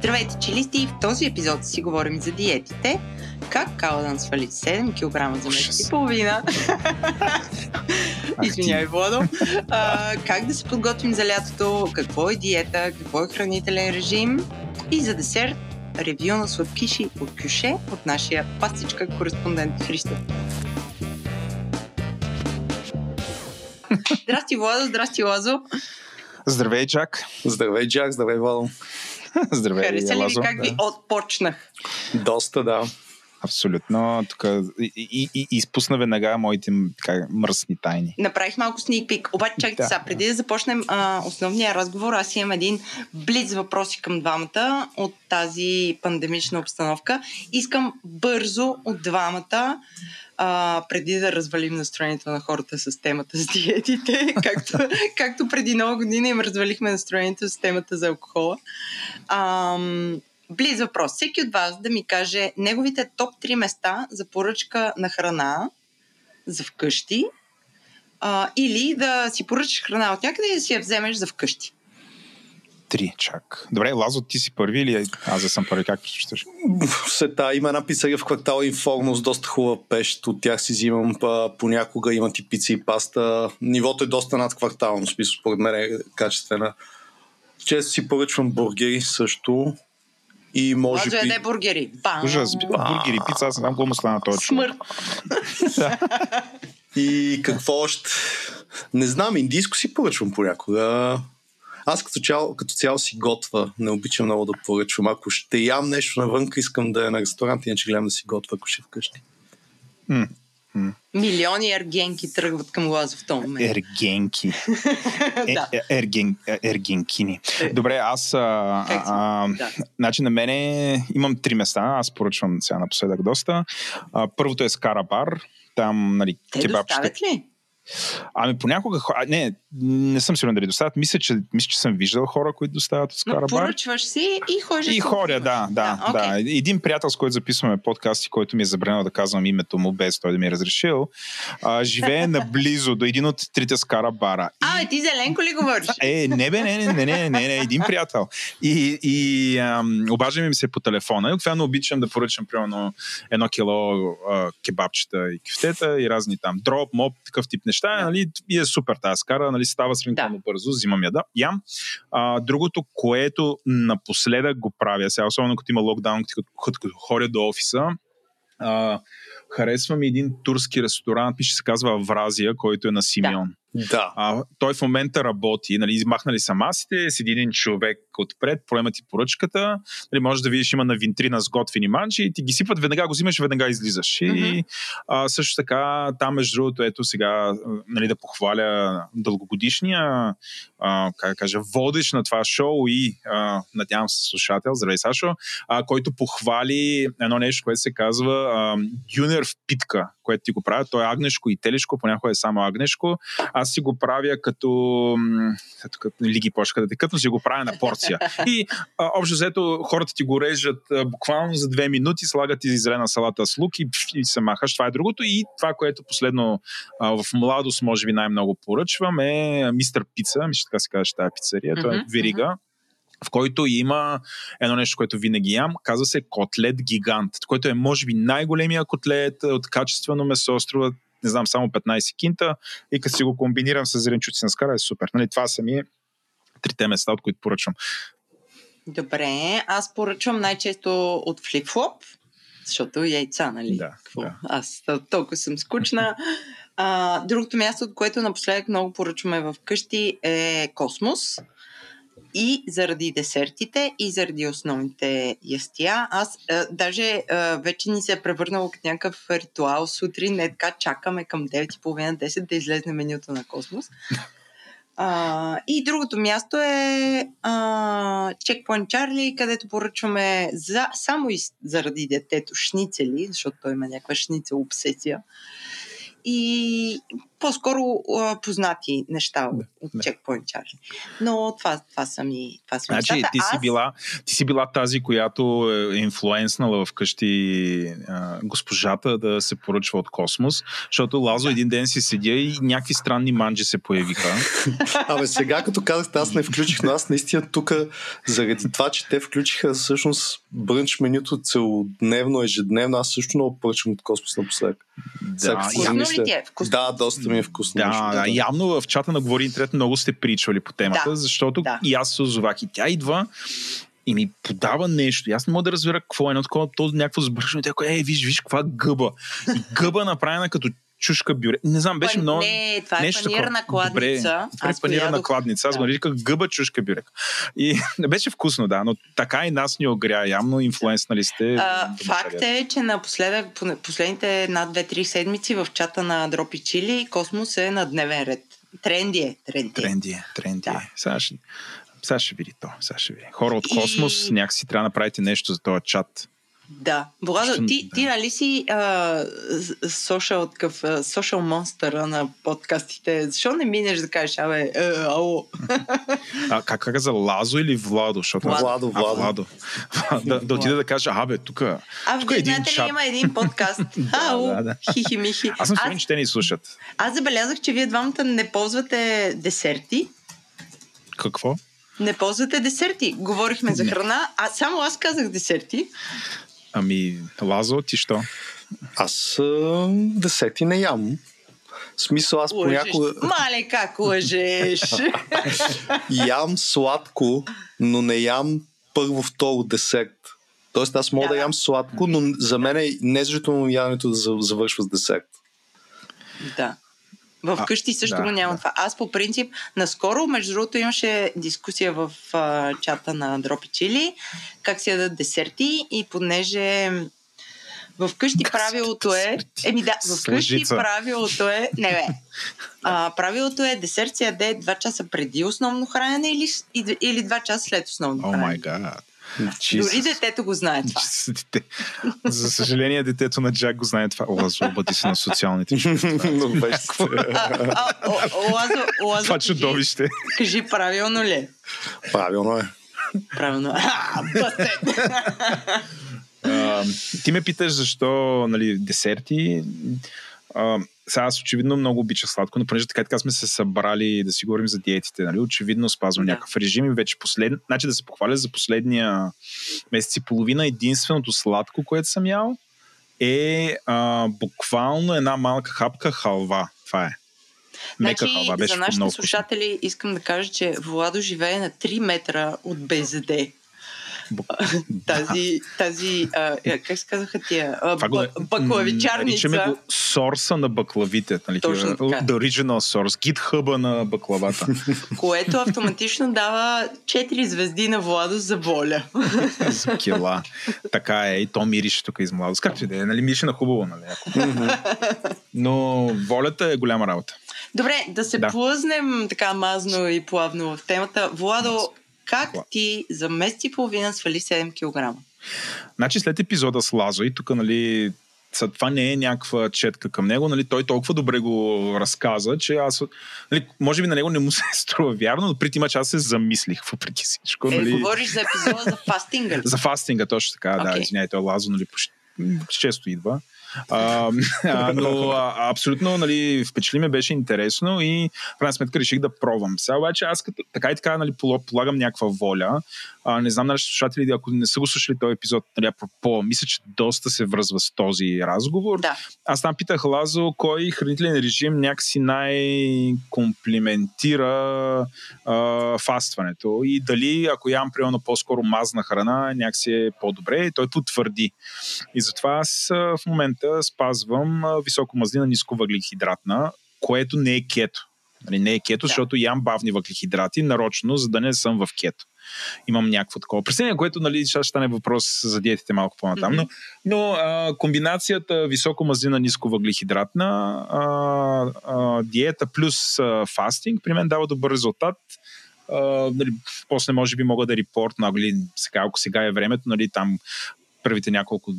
Здравейте, чилисти! В този епизод си говорим за диетите, как Каладан свали 7 кг за месец и половина. Извинявай, Владо. А, как да се подготвим за лятото, какво е диета, какво е хранителен режим и за десерт ревю на сладкиши от кюше от нашия пастичка кореспондент Христо. Здрасти, Владо, здрасти, Лазо. Здравей, Джак. Здравей, Джак, здравей, Владо. Здравей, Хареса ли ви Лазо. как ви отпочнах? Доста, да. Абсолютно. Тук и, и, и изпусна веднага моите така, мръсни тайни. Направих малко sneak peek. Обаче, чакайте Да. сега, преди да започнем а, основния разговор, аз имам един блиц въпроси към двамата от тази пандемична обстановка. Искам бързо от двамата, а, преди да развалим настроението на хората с темата с диетите, както, както преди нова година им развалихме настроението с темата за алкохола. Ам, Близ въпрос. Всеки от вас да ми каже неговите топ 3 места за поръчка на храна за вкъщи а, или да си поръчаш храна от някъде и да си я вземеш за вкъщи. Три, чак. Добре, Лазо, ти си първи или аз да съм първи? Как предпочиташ? Сета има една пицария в квартала Информо с доста хубава пещ. От тях си взимам па, понякога имат и пица и паста. Нивото е доста над квартално, смисъл според мен е качествена. Често си поръчвам бургери също. И може Може би... да е бургери. Бам! Ужас. Бургери, пица, аз не знам какво му стана този човек. Смърт. И какво още? Не знам, индийско си поръчвам понякога. Аз като цяло, като цяло си готва. Не обичам много да поръчвам. Ако ще ям нещо навънка, искам да е на ресторант, иначе гледам да си готвя, ако ще е вкъщи. М, Милиони ергенки тръгват към Лазо в този момент. Ергенки. Е, Да. е, ерген, е, ергенкини. Добре, аз... А, а, Да. Значи на мене имам три места. Аз поръчвам сега напоследък доста. А, първото е Скара бар. Там, нали, Те кебабчета. доставят ли? Ами понякога... а, Не, не съм сигурен дали доставят. Мисля, че, мисля, че съм виждал хора, които доставят от Но Скара бар. поръчваш си и ходиш да И хоря, да, да, да. окей. Един приятел, с който записваме подкасти, който ми е забранил да казвам името му, без той да ми е разрешил, а, живее наблизо до един от трите скара бара. А, ти зеленко ли говориш? Е, не бе, не, не, не, не, не, не, един приятел. И, и ам, обаждаме ми се по телефона. И обикновено обичам да поръчам примерно едно кило а, кебабчета и кюфтета и разни там дроп, моп, такъв тип неща. Нали, и е супер тази скара, нали, става сравнително Да. бързо, взимам я да, ям. А, другото, което напоследък го правя, сега, особено като има локдаун, като, като, ходя до офиса, а, харесвам един турски ресторант, че се казва Авразия, който е на Симеон. Да. А, той в момента работи, нали, махнали са масите, седи един човек отпред, поема ти поръчката, нали, можеш да видиш, има на винтрина с готвени манчи и ти ги сипват, веднага го взимаш, веднага излизаш. И Мгм. а, също така, там между другото, ето сега, нали, да похваля дългогодишния, а, как да кажа, водещ на това шоу и а, надявам се слушател, здравей Сашо, а, който похвали едно нещо, което се казва а, юниор в питка, което ти го правят. Той е агнешко и телешко, понякога е само агнешко. Аз си го правя като, ето като лиги почка да текат, но си го правя на порция. И а, общо взето хората ти го режат а, буквално за две минути, слагат ти зелена салата с лук и, и се махаш. Това е другото. И това, което последно а, в младост може би най-много поръчвам е мистер пица. Мисля, така се казва тази пицария. Той е верига в който има едно нещо, което винаги ям, казва се котлет гигант, което е може би най-големия котлет от качествено месо, струва не знам, само 15 кинта и като си го комбинирам с зеленчуци на скара е супер. Нали, това са ми трите места, от които поръчвам. Добре, аз поръчвам най-често от флип-флоп, защото яйца, нали? Да, Какво? да. Аз тол- толкова съм скучна. А, другото място, от което напоследък много поръчваме в къщи е Космос. И заради десертите, и заради основните ястия. Аз а, даже а, вече ни се е превърнало като някакъв ритуал сутрин, не така чакаме към 9.30-10 да излезне менюто на Космос. А, и другото място е а, Checkpoint Charlie, където поръчваме за, само и заради детето шницели, защото той има някаква шницел обсесия. И по-скоро а, познати неща Да, от да. Checkpoint Charlie. Но това, това са ми, това са Значи, нещата. ти си, Аз- била, ти си била тази, която е инфлуенснала вкъщи а, госпожата да се поръчва от космос, защото Лазо един ден си седя и някакви странни манджи се появиха. Абе, сега като казахте, аз не включих, но аз наистина тук, заради това, че те включиха всъщност брънч менюто целодневно, ежедневно, аз също много поръчвам от космос напоследък. Сега Да, си Вкусно ли ти е? Вкусно. Да, доста ми е вкусно. Да, между да, другото. явно в чата на Говори Интернет много сте причвали по темата, Да, защото да. и аз се озовах. И тя идва и ми подава нещо. И аз не мога да разбера какво е едно такова, то някакво сбършено. Тя е, виж, виж, каква гъба. И гъба направена като чушка бюре. Не знам, беше Пан- много... Не, това е нещо панирна такова. Добре, кладница. Добре, Аз панирана поядох- кладница. Аз Да. го наричах гъба чушка бюрек. И беше вкусно, да, но така и нас ни огря. Явно инфлуенснали сте. А, факт е, че напоследък, поне- последните над 2-3 седмици в чата на Дропи Чили, Космос е на дневен ред. Тренди е, тренди. е. Тренди е, тренди Да. е. Сега ще, сега ще види то. Сега ще види. Хора от И- космос, някакси трябва да направите нещо за този чат. Да. Владо, Ще- ти, да. ти нали си а, social, такъв, а, social monster на подкастите? Защо не минеш да кажеш, абе, е, ало? А, как каза, Лазо или Владо? Защото... Владо, А, Владо. Владо. да, да отида да кажа, абе, тук... А, Тук е вие един знаете ли, има един подкаст. ало, да, да. хихи-михи. Аз съм сигурен, че те ни слушат. аз забелязах, че вие двамата не ползвате десерти. Какво? Не ползвате десерти. Говорихме за храна, а само аз казах десерти. Ами, Лазо, ти що? Аз а, десети не ям. В смисъл, аз Лъжеш. понякога Мале, как лъжеш? ям сладко, но не ям първо, второ десерт. Тоест аз мога Да, да, ям сладко, но за мен е незажително яденето да за- завършва с десерт. да. В къщи също да, го няма да. това. Аз по принцип, наскоро, между другото, имаше дискусия в а, чата на Дропи Чили, как се ядат десерти и понеже в къщи правилото е... Еми да, в къщи правилото е... Не бе. А, правилото е десерт се яде 2 часа преди основно хранене или, или 2 часа след основно О май хранене. Гад. Дори детето го знае това. За съжаление, детето на Джак го знае това. Лазо, обади се на социалните Това кажи- чудовище. Кажи правилно ли? е? правилно е. Правилно. А, ти ме питаш защо нали, десерти. А, сега аз очевидно много обича сладко, но понеже така така сме се събрали да си говорим за диетите, нали, очевидно спазвам Да. някакъв режим и вече послед... Значи да се похваля за последния месец и половина, единственото сладко, което съм ял е а, буквално една малка хапка халва. Това е. Мека Значи, халва, беше за нашите много слушатели искам да кажа, че Владо живее на 3 метра от БЗД. Тази, тази а, е, как се казаха тия? А, ба, баклавичарница. Наричаме го сорса на баклавите. Нали? Точно така. The original source. GitHub на баклавата. Което автоматично дава 4 звезди на Владо за воля. за кила. Така е. И то мирише тук из младост. Както и да е. Нали, мирише на хубаво. Нали? Но волята е голяма работа. Добре, да се Да. плъзнем така мазно и плавно в темата. Владо, как Пла- ти за месец и половина свали 7 кг? Значи след епизода с Лазо и тук, нали, това не е някаква четка към него, нали, той толкова добре го разказа, че аз, нали, може би на него не му се струва вярно, но преди мач аз се замислих въпреки всичко. Е, Нали, говориш за епизода за фастинга ли? За фастинга, точно така, да, Окей. извиняйте, Лазо, нали, почти, често идва. А, а, но а, абсолютно нали, впечатли ме, беше интересно и в крайна сметка реших да пробвам. Сега обаче аз като, така и така нали, полагам някаква воля. А, не знам нашите слушатели, ако не са го слушали този епизод, нали, апропо, мисля, че доста се връзва с този разговор. Да. Аз там питах Лазо, кой хранителен режим някакси най-комплиментира а, фастването и дали, ако ям примерно по-скоро мазна храна, някакси е по-добре и той потвърди. И затова аз в момента спазвам а, високо мазнина, ниско въглехидратна, което не е кето. Нали, не е кето, Да. защото ям бавни въглехидрати нарочно, за да не съм в кето. Имам някакво такова пресение, което нали, ще стане въпрос за диетите малко по-натам. Но, но а, комбинацията високо мазнина, ниско въглехидратна а, а, диета плюс а, фастинг при мен дава добър резултат. А, нали, после може би мога да репортна, нали, сега, ако сега е времето, нали, там първите няколко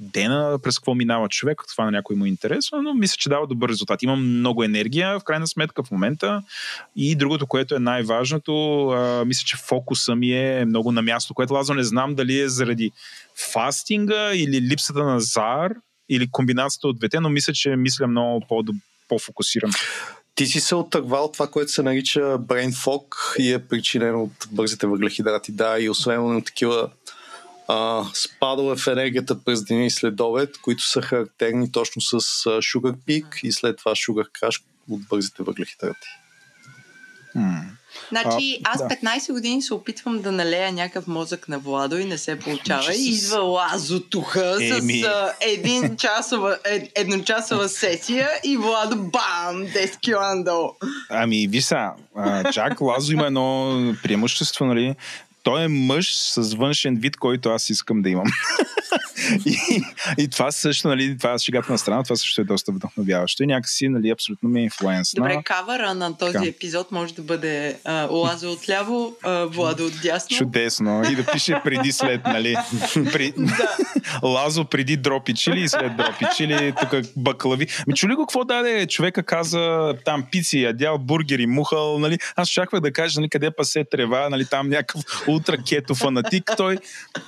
дена, през какво минава човек, това на някой му е интересно, но мисля, че дава добър резултат. Имам много енергия, в крайна сметка, в момента. И другото, което е най-важното, а, мисля, че фокуса ми е много на място, което Лазо не знам дали е заради фастинга или липсата на зар, или комбинацията от двете, но мисля, че мисля много по- по-фокусирано. Ти си се отървал това, което се нарича brain fog и е причинено от бързите въглехидрати. Да, и освен на такива а, спадове в енергията през деня и следобед, които са характерни точно с sugar peak и след това sugar crash от бързите въглехидрати. М. Значи, А, аз да. 15 години се опитвам да налея някакъв мозък на Владо и не се получава. И идва Лазо туха Еми. с а, един часова, ед, едночасова сесия и Владо бам! 10 кила надолу. Ами, виж сега, а, Джак Лазо има едно преимущество, нали? Той е мъж с външен вид, който аз искам да имам. и, и това също, нали, това е шегата на страна, това също е доста вдъхновяващо. И някакси, нали, абсолютно ми е инфлуенсна. Добре, кавъра на този Така. епизод може да бъде а, Лазо отляво, а, Владо отдясно. Чудесно. И да пише преди след, нали? При... Лазо преди дропи чили и след дропи чили, тук баклави. Ми чули го какво даде? Човека каза там пици, ядял бургери, мухал, нали? Аз очаквах да кажа, нали, къде пасе трева, нали, там някакъв ултра кето фанатик. Той,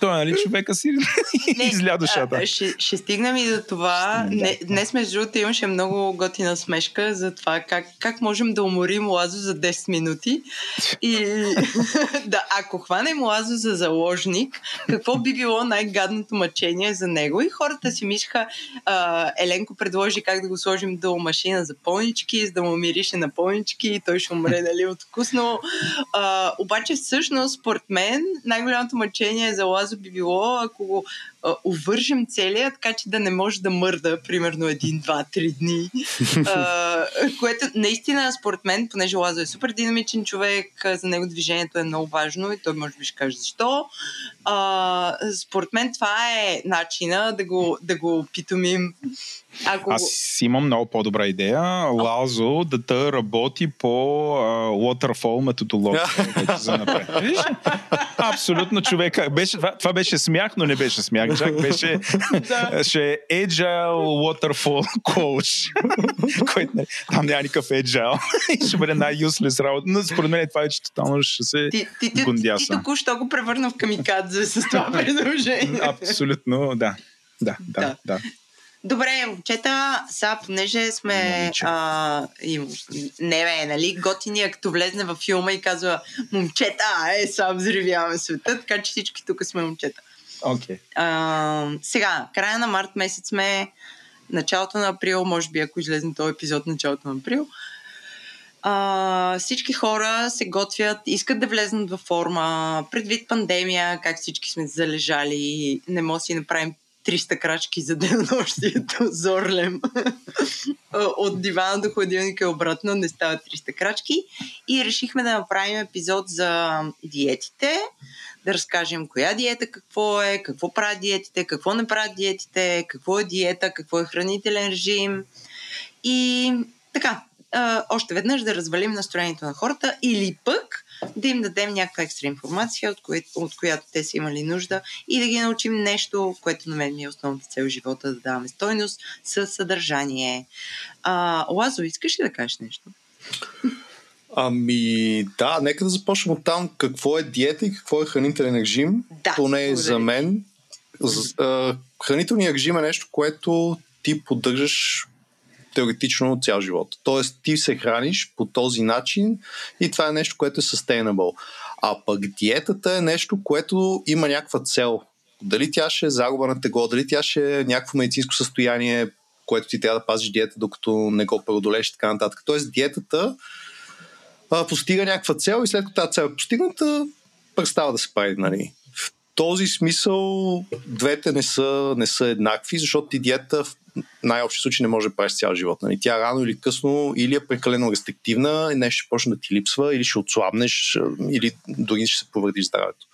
той нали, човека си изля душата. ще, ще стигнем и до това. Да. Не, днес, между другото, имаше много готина смешка за това как, как можем да уморим Лазо за 10 минути. И да, ако хванем Лазо за заложник, какво би било най-гадното мъчение за него? И хората си мислеха, а, Еленко предложи как да го сложим до машина за понички, за да му мирише на понички и той ще умре, нали, от вкусно. А, обаче, всъщност, според мен, най-голямото мъчение за Лазо би било, ако го а, увържем целия, така че да не може да мърда, примерно един, два, три дни. а, което наистина, според мен, понеже Лазо е супер динамичен човек, за него движението е много важно и той може би ще каже защо. А, според мен това е начина да го, да го питомим. Ако... Аз имам много по-добра идея. Лазо да те работи по а, waterfall методология. за? Абсолютно човека. Беше, това, това беше смях, но не беше смях. Джак беше ще е Agile Waterfall Coach. който, не- там няма никакъв Agile. И ще бъде най-юслес работа. Но според мен това вече тотално ще се Ти, ти, ти, ти, току-що го превърна в камикадзе с това предложение. Абсолютно, да. Да, да, Да. Добре, момчета, сега, понеже сме... А, и, не бе, нали, готиния, като влезне във филма и казва момчета, е, сега взривяваме света, така че всички тук сме момчета. А, сега, края на март месец сме, началото на април, може би ако излезне този епизод началото на април. А, всички хора се готвят, искат да влезнат във форма, предвид пандемия, как всички сме залежали, не може да си направим 300 крачки за денонощието, зорлем. От дивана до хладилника и обратно не става 300 крачки. И решихме да направим епизод за диетите, да разкажем коя диета какво е, какво правят диетите, какво не правят диетите, какво е диета, какво е хранителен режим. И така, а, още веднъж да развалим настроението на хората или пък да им дадем някаква екстра информация, от, кое, от която те са имали нужда и да ги научим нещо, което на мен ми е основната цел в живота, да даваме стойност със съдържание. А, Лазо, искаш ли да кажеш нещо? Ами да, нека да започнем от там какво е диета и какво е хранителен режим. Да, Поне за мен. А, Хранителният режим е нещо, което ти поддържаш теоретично цял живот. Тоест ти се храниш по този начин и това е нещо, което е sustainable. А пък диетата е нещо, което има някаква цел. Дали тя ще е загуба на тегло, дали тя ще е някакво медицинско състояние, което ти трябва да пазиш диета, докато не го преодолееш и така нататък. Тоест диетата а, постига някаква цел и след като тази цел е постигната, престава да се прави. Нали. Този смисъл двете не са, не са еднакви, защото ти диета в най-общи случай не може да правиш цял живот. Нали. Тя рано или късно или е прекалено рестриктивна, и нещо ще почне да ти липсва, или ще отслабнеш, или дори ще се повредиш здравето.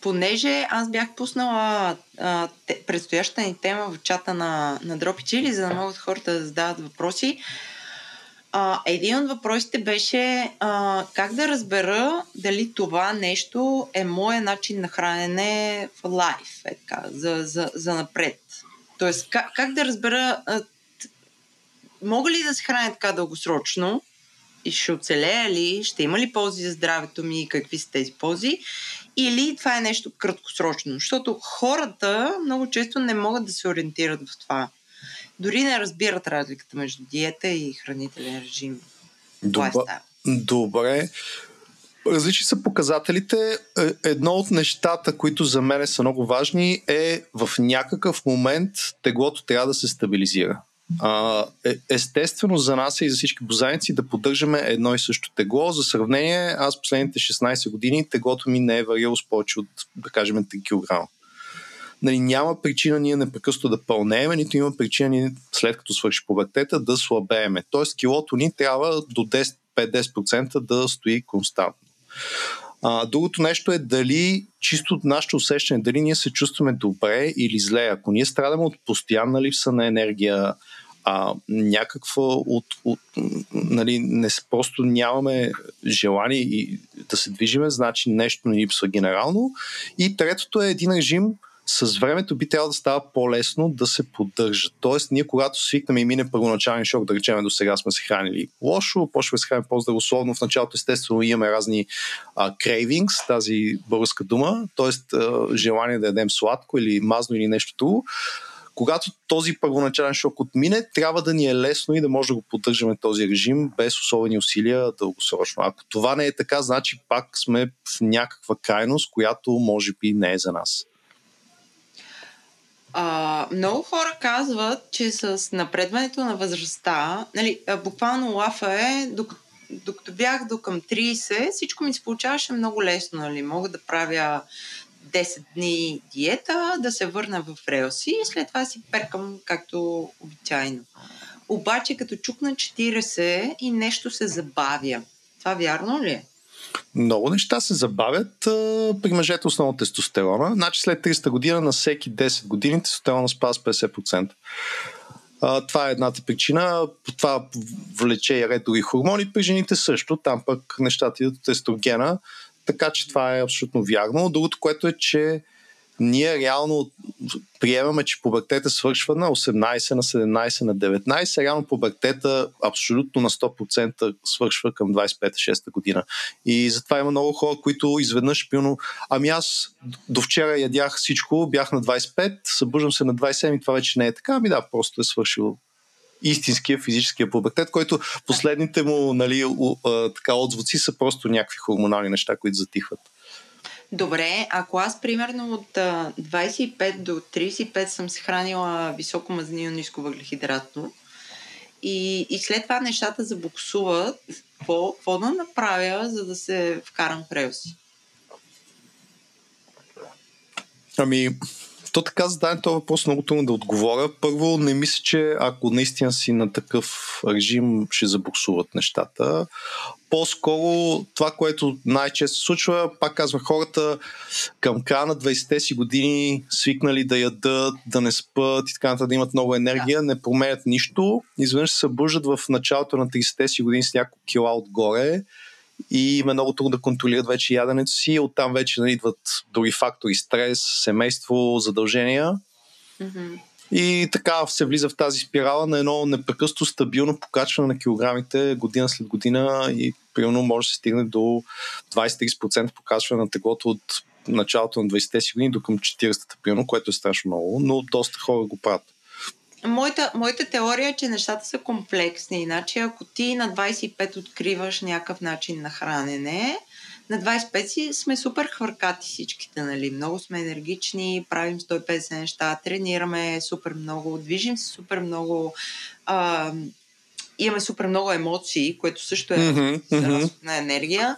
Понеже аз бях пуснала а, те, предстоящата ни тема в чата на, на Дропи Чили, за да могат хората да задават въпроси. А, един от въпросите беше а, как да разбера дали това нещо е моя начин на хранене в лайф, е така, за, за, за напред. Тоест, как, как да разбера, а, мога ли да се храня така дългосрочно и ще оцелея ли, ще има ли ползи за здравето ми и какви са тези ползи, или това е нещо краткосрочно. Защото хората много често не могат да се ориентират в това дори не разбират разликата между диета и хранителен режим. Добре. Добре. Различни са показателите. Е, едно от нещата, които за мен са много важни е в някакъв момент теглото трябва да се стабилизира. А, е, естествено за нас и за всички бозайници да поддържаме едно и също тегло. За сравнение, аз последните 16 години теглото ми не е варило с повече от, да кажем, 3 кг нали, няма причина ние непрекъснато да пълнееме, нито има причина ние след като свърши пубертета да слабееме. Тоест килото ни трябва до 10, 5-10% да стои константно. А, другото нещо е дали чисто от нашето усещане, дали ние се чувстваме добре или зле. Ако ние страдаме от постоянна липса на енергия, а, някаква от, от нали, не, просто нямаме желание и да се движиме, значи нещо ни липсва генерално. И третото е един режим, с времето би трябвало да става по-лесно да се поддържа. Тоест, ние когато свикнем и мине първоначален шок, да речем до сега сме се хранили лошо, почваме да се храним по-здравословно. В началото, естествено, имаме разни а, cravings, тази българска дума, т.е. желание да ядем сладко или мазно или нещо друго когато този първоначален шок отмине, трябва да ни е лесно и да може да го поддържаме този режим без особени усилия дългосрочно. Ако това не е така, значи пак сме в някаква крайност, която може би не е за нас. А, много хора казват, че с напредването на възрастта, нали, буквално лафа е, докато, докато бях до към 30, всичко ми се получаваше много лесно. Нали. Мога да правя 10 дни диета, да се върна в релси и след това си перкам както обичайно. Обаче като чукна 40 и нещо се забавя. Това вярно ли е? Много неща се забавят а, при мъжете основно тестостерона. Значи след 300 година на всеки 10 години тестостерона спада с 50%. А, това е едната причина. Това влече и ред други хормони. При жените също. Там пък нещата идват от естрогена. Така че това е абсолютно вярно. Другото, което е, че ние реално приемаме, че пубертета свършва на 18, на 17, на 19. Реално пубертета абсолютно на 100% свършва към 25-6 година. И затова има много хора, които изведнъж пилно, ами аз до вчера ядях всичко, бях на 25, събуждам се на 27 и това вече не е така. Ами да, просто е свършил истинския физическия пубертет, който последните му нали, така, отзвуци са просто някакви хормонални неща, които затихват. Добре, ако аз примерно от 25 до 35 съм се хранила високо мазнino ниско въглехидратно и, и след това нещата забуксуват, какво, какво да направя, за да се вкарам в релси? Ами, то така зададен този въпрос много трудно да отговоря. Първо, не мисля, че ако наистина си на такъв режим, ще забуксуват нещата. По-скоро това, което най-често се случва, пак казвам, хората към края на 20-те си години свикнали да ядат, да не спят и така нататък, да имат много енергия, не променят нищо. Изведнъж се събуждат в началото на 30-те си години с няколко кила отгоре и им е много трудно да контролират вече яденето си. Оттам вече нали, идват други фактори, стрес, семейство, задължения. Mm-hmm. И така се влиза в тази спирала на едно непрекъсто стабилно покачване на килограмите година след година и примерно може да се стигне до 20-30% покачване на теглото от началото на 20-те си години до към 40-та, примерно, което е страшно много, но доста хора го правят. Моята, моята теория е, че нещата са комплексни. Иначе, ако ти на 25 откриваш някакъв начин на хранене, на 25 си сме супер хвъркати всичките, нали? Много сме енергични, правим 150 неща, тренираме супер много, движим се супер много, а, имаме супер много емоции, което също е mm-hmm, на енергия.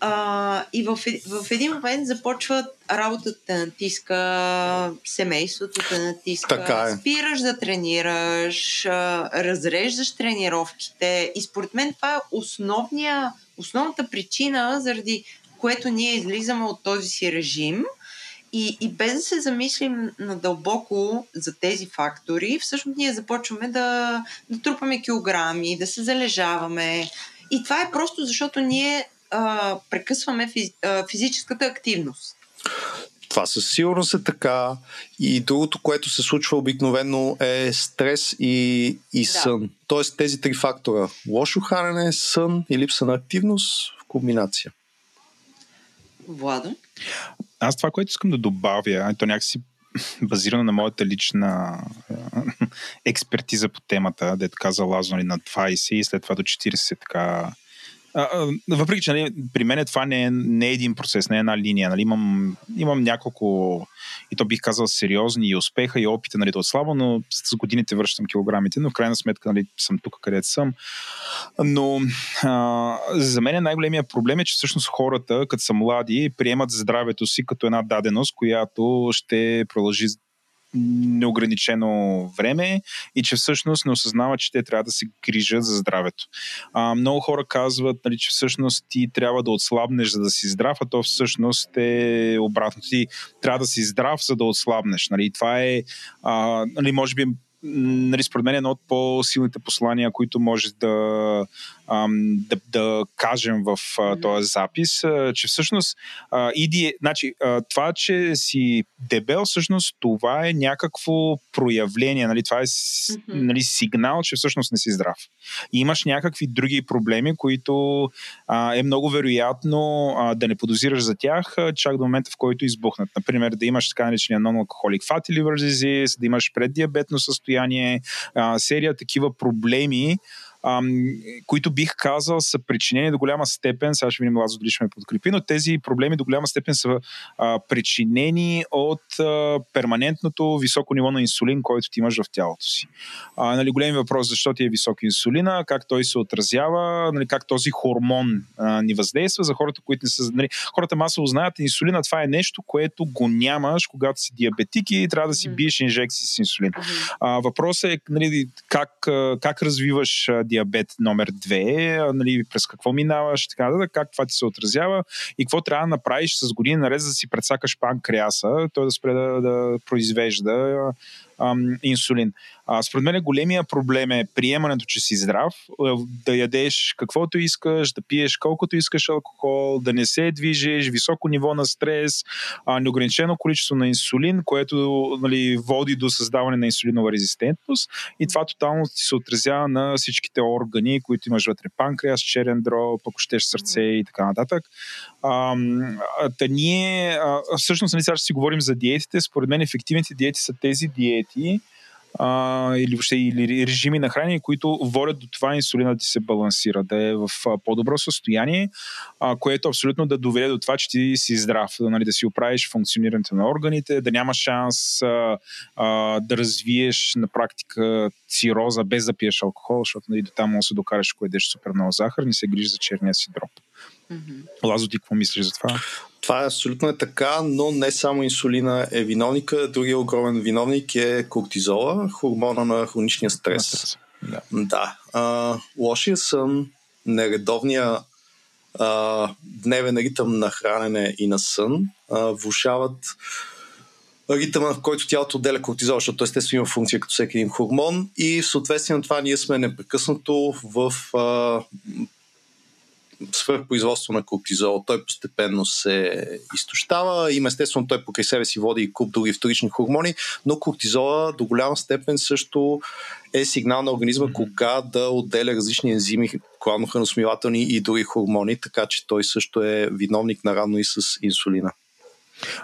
А, и в, в един момент започва работата да натиска, семейството да натиска, така е. спираш да тренираш, разреждаш тренировките. И според мен това е основния, основната причина, заради което ние излизаме от този си режим И, и без да се замислим надълбоко за тези фактори, всъщност ние започваме да, да трупаме килограми, да се залежаваме. И това е просто защото ние а, прекъсваме физ, а, физическата активност. Това със сигурност е така. И другото, което се случва обикновено е стрес и, и да. сън. Тоест тези три фактора. Лошо хранене, сън и липса на активност в комбинация. Владо? Аз това, което искам да добавя, то някакси базирано на моята лична експертиза по темата, дето каза Лазо нали, на 20 и след това до 40 така въпреки, че нали, при мен това не е, не е един процес, не е една линия. Нали, имам, имам няколко, и то бих казал, сериозни и успеха и опита нали, да отслабо, но с годините връщам килограмите, но в крайна сметка нали, съм тук, където съм. Но а, за мен най-големия проблем е, че всъщност хората, като са млади, приемат здравето си като една даденост, която ще продължи неограничено време и че всъщност не осъзнават, че те трябва да се грижат за здравето. А, много хора казват, нали, че всъщност ти трябва да отслабнеш, за да си здрав, а то всъщност е обратно. Ти трябва да си здрав, за да отслабнеш. Нали. Това е, а, нали, може би, нали, според мен е едно от по-силните послания, които може да, ам, да, да кажем в а, този запис, а, че всъщност а, иди, значи, а, това, че си дебел, всъщност това е някакво проявление, нали, това е нали, сигнал, че всъщност не си здрав. И имаш някакви други проблеми, които а, е много вероятно а, да не подозираш за тях, а, чак до момента, в който избухнат. Например, да имаш така наречения non-alcoholic fatty liver disease, да имаш преддиабетно състояние, а, серия такива проблеми, ам, които бих казал са причинени до голяма степен, сега ще видим Лазо дали ще ме подкрепи, но тези проблеми до голяма степен са а, причинени от а, перманентното високо ниво на инсулин, който ти имаш в тялото си. А, нали, големи въпрос защо ти е висок инсулина, как той се отразява, нали, как този хормон а, ни въздейства за хората, които не са... Нали, хората масово знаят, инсулина това е нещо, което го нямаш, когато си диабетик и трябва да си биеш инжекции с инсулин. А, въпросът е нали, как, как развиваш диабет номер 2, нали, през какво минаваш, така да, как това ти се отразява и какво трябва да направиш с години наред, за да си предсакаш панкреаса, той да спре да, да произвежда ам, инсулин. Според мен големия проблем е приемането, че си здрав, да ядеш каквото искаш, да пиеш колкото искаш алкохол, да не се движиш, високо ниво на стрес, неограничено количество на инсулин, което нали, води до създаване на инсулинова резистентност и това тотално ти се отразява на всичките органи, които имаш вътре панкреас, черен дроб, ако щеш сърце и така нататък. А, та ние, а, всъщност, нали, сега ще си говорим за диетите. Според мен ефективните диети са тези диети, а, или въобще или режими на хранене, които водят до това инсулина да ти се балансира, да е в а, по-добро състояние, а, което абсолютно да доведе до това, че ти си здрав, да, нали, да си оправиш функционирането на органите, да няма шанс а, а, да развиеш на практика цироза без да пиеш алкохол, защото нали, до там може да се докараш, ако едеш супер много захар, не се грижи за черния си дроб. Mm-hmm. Лазо, ти какво мислиш за това? Това е абсолютно е така, но не само инсулина е виновника. Другия огромен виновник е кортизола, хормона на хроничния стрес. Да. да. А, лошия сън, нередовния а, дневен ритъм на хранене и на сън а, влушават ритъма, в който тялото отделя кортизол, защото естествено има функция като всеки един хормон и в съответствие на това ние сме непрекъснато в а, свърхпроизводство на кортизол, той постепенно се изтощава. Има естествено, той покрай себе си води и куп други вторични хормони, но кортизола до голяма степен също е сигнал на организма кога да отделя различни ензими, главно храносмилателни и други хормони, така че той също е виновник наравно и с инсулина.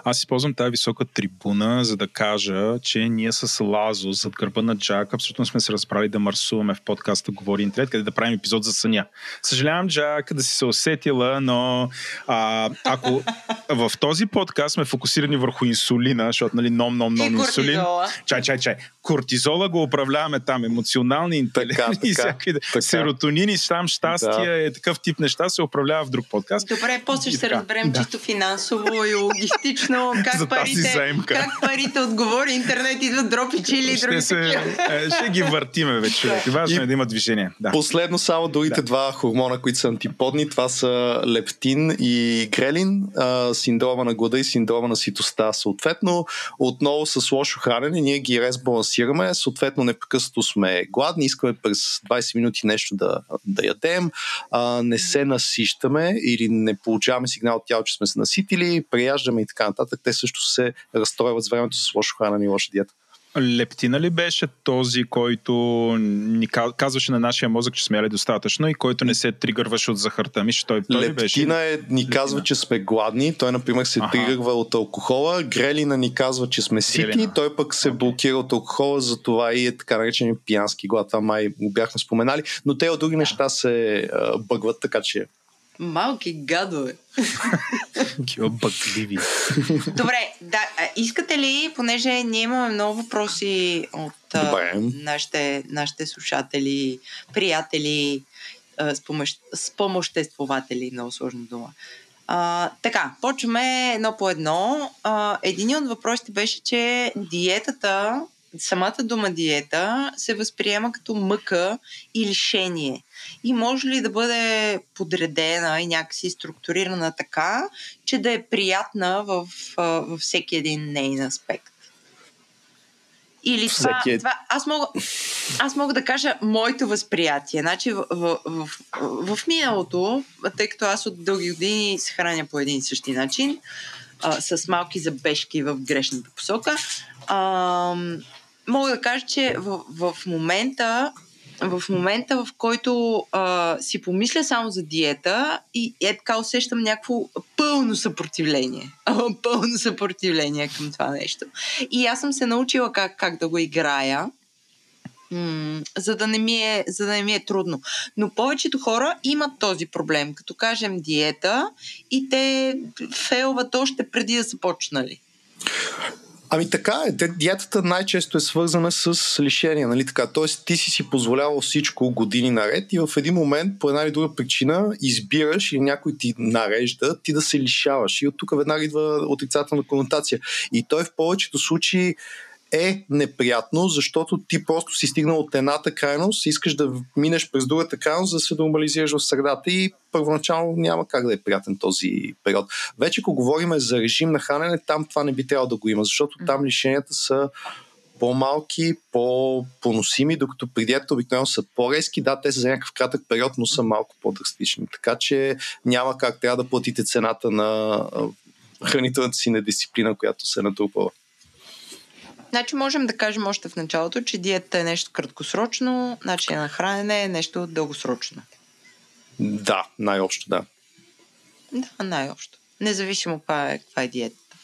Аз използвам тази висока трибуна, за да кажа, че ние с Лазо зад гърба на Джак абсолютно сме се разправили да марсуваме в подкаста Говори Интернет, къде да правим епизод за съня. Съжалявам, Джак, да си се усетила, но а, ако в този подкаст сме фокусирани върху инсулина, защото нали ном, ном, ном, инсулин. Чай, чай, чай. Кортизола го управляваме там, емоционални интелект Така, и всякакви така. серотонини, там щастие, Да. е такъв тип неща се управлява в друг подкаст. Добре, после ще се разберем да. чисто финансово и логистично За как тази парите, заемка. как парите отговори интернет идват дропи чили и други се, такива. е, ще ги въртиме вече. човек. Важно И- е да има движение. Да. Последно само другите Да. два хормона, които са антиподни, това са лептин и грелин, а, синдрома на глада и синдрома на ситостта. Съответно, отново с лошо хранене ние ги резбалансираме, съответно непрекъснато сме гладни, искаме през 20 минути нещо да, да ядем, а, не се насищаме или не получаваме сигнал от тяло, че сме се наситили, преяждаме и така нататък. Те също се разстройват с времето с лошо хранене и лоша диета. Лептина ли беше този, който ни ка- казваше на нашия мозък, че сме яли достатъчно и който не се тригърваше от захарта? Мисля, той, той ли беше? Лептина е, ни казва, че сме гладни. Той, например, се Аха. тригърва от алкохола. Грелина ни казва, че сме сити. Грелина. Той пък се блокира от алкохола, затова и е така наречен пиянски глад. Това май го бяхме споменали. Но те от други неща се бъгват, така че Малки гадове. Такива бъгливи. Добре, да, искате ли, понеже ние имаме много въпроси от Добре. нашите, нашите слушатели, приятели, спомощ, спомоществователи, много сложна дума. А, така, почваме едно по едно. А, един от въпросите беше, че диетата, самата дума диета, се възприема като мъка и лишение. И може ли да бъде подредена и някакси структурирана така, че да е приятна в, във всеки един нейн аспект? Или това, Всеки е- това аз, мога, аз мога да кажа моето възприятие. Значи в, в, в, в миналото, тъй като аз от дълги години се храня по един и същи начин, а, с малки забежки в грешната посока, а, мога да кажа, че в, в момента в момента, в който а, си помисля само за диета и е така усещам някакво пълно съпротивление. Пълно съпротивление към това нещо. И аз съм се научила как, как да го играя, м- за, да не ми е, за да не ми е трудно. Но повечето хора имат този проблем. Като кажем диета и те фейлват още преди да са почнали. Ами така е, диетата най-често е свързана с лишение, нали така? Тоест ти си си позволявал всичко години наред и в един момент по една или друга причина избираш или някой ти нарежда ти да се лишаваш. И от тук веднага идва отрицателна конотация. И той в повечето случаи е неприятно, защото ти просто си стигнал от едната крайност, искаш да минеш през другата крайност, за да се нормализираш в средата и първоначално няма как да е приятен този период. Вече ако говорим за режим на хранене, там това не би трябвало да го има, защото там лишенията са по-малки, по-поносими, докато при диета обикновено са по-резки. Да, те са за някакъв кратък период, но са малко по-драстични. Така че няма как трябва да платите цената на хранителната си недисциплина, която се е натрупала. Значи можем да кажем още в началото, че диета е нещо краткосрочно, начин на хранене е нещо дългосрочно. Да, най-общо да. Да, най-общо. Независимо каква е, каква е диетата.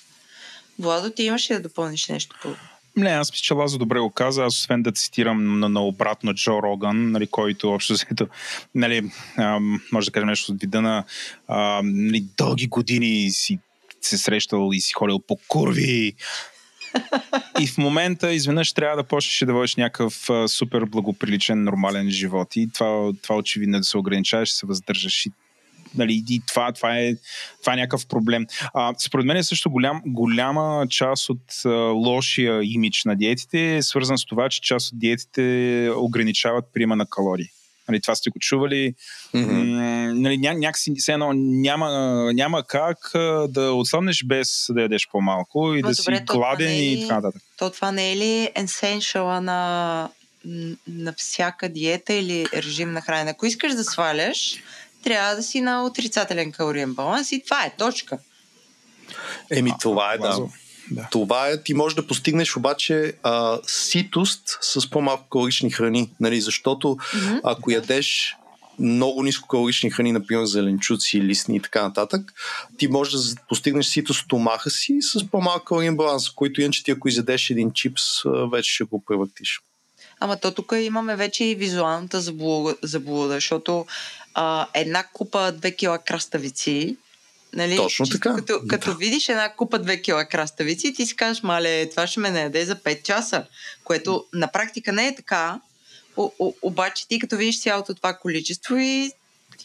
Владо, ти имаш ли да допълниш нещо по... Не, аз мисля, че Лазо добре го каза. Аз освен да цитирам на, на обратно Джо Роган, нали, който общо взето, нали, ам, може да кажем нещо от вида на ам, нали, дълги години си се срещал и си ходил по курви. И в момента изведнъж трябва да почнеш да водиш някакъв а, супер благоприличен, нормален живот. И това, това очевидно е да се ограничаваш, се въздържаш и нали, и това, това, е, това е някакъв проблем. А, според мен е също голям, голяма част от а, лошия имидж на диетите е свързан с това, че част от диетите ограничават приема на калории. Нали, това сте го чували. Mm-hmm. Нали, ня, някакси все едно няма, няма как да отслабнеш без да ядеш по-малко и Ма да добре, си гладен не е и така нататък. То това не е ли есеншала на, на всяка диета или режим на хранене? Ако искаш да сваляш, трябва да си на отрицателен калориен баланс и това е точка. Еми, това е да. Да. Това е, ти можеш да постигнеш обаче а, ситост с по-малко калорични храни, нали? защото Мгм. ако ядеш много нискокалорични храни, например зеленчуци, листни и така нататък, ти можеш да постигнеш ситост в стомаха си с по-малък калориен баланс, който иначе ти ако изядеш един чипс, вече ще го превъртиш. Ама то тук имаме вече и визуалната заблуда, заблуда защото а, една купа 2 кила краставици Нали? Точно Чисто така. Като, като видиш една купа 2 кила краставици, ти си кажеш, мале, това ще ме наеде за 5 часа, което на практика не е така. О, о, обаче ти като видиш цялото това количество и,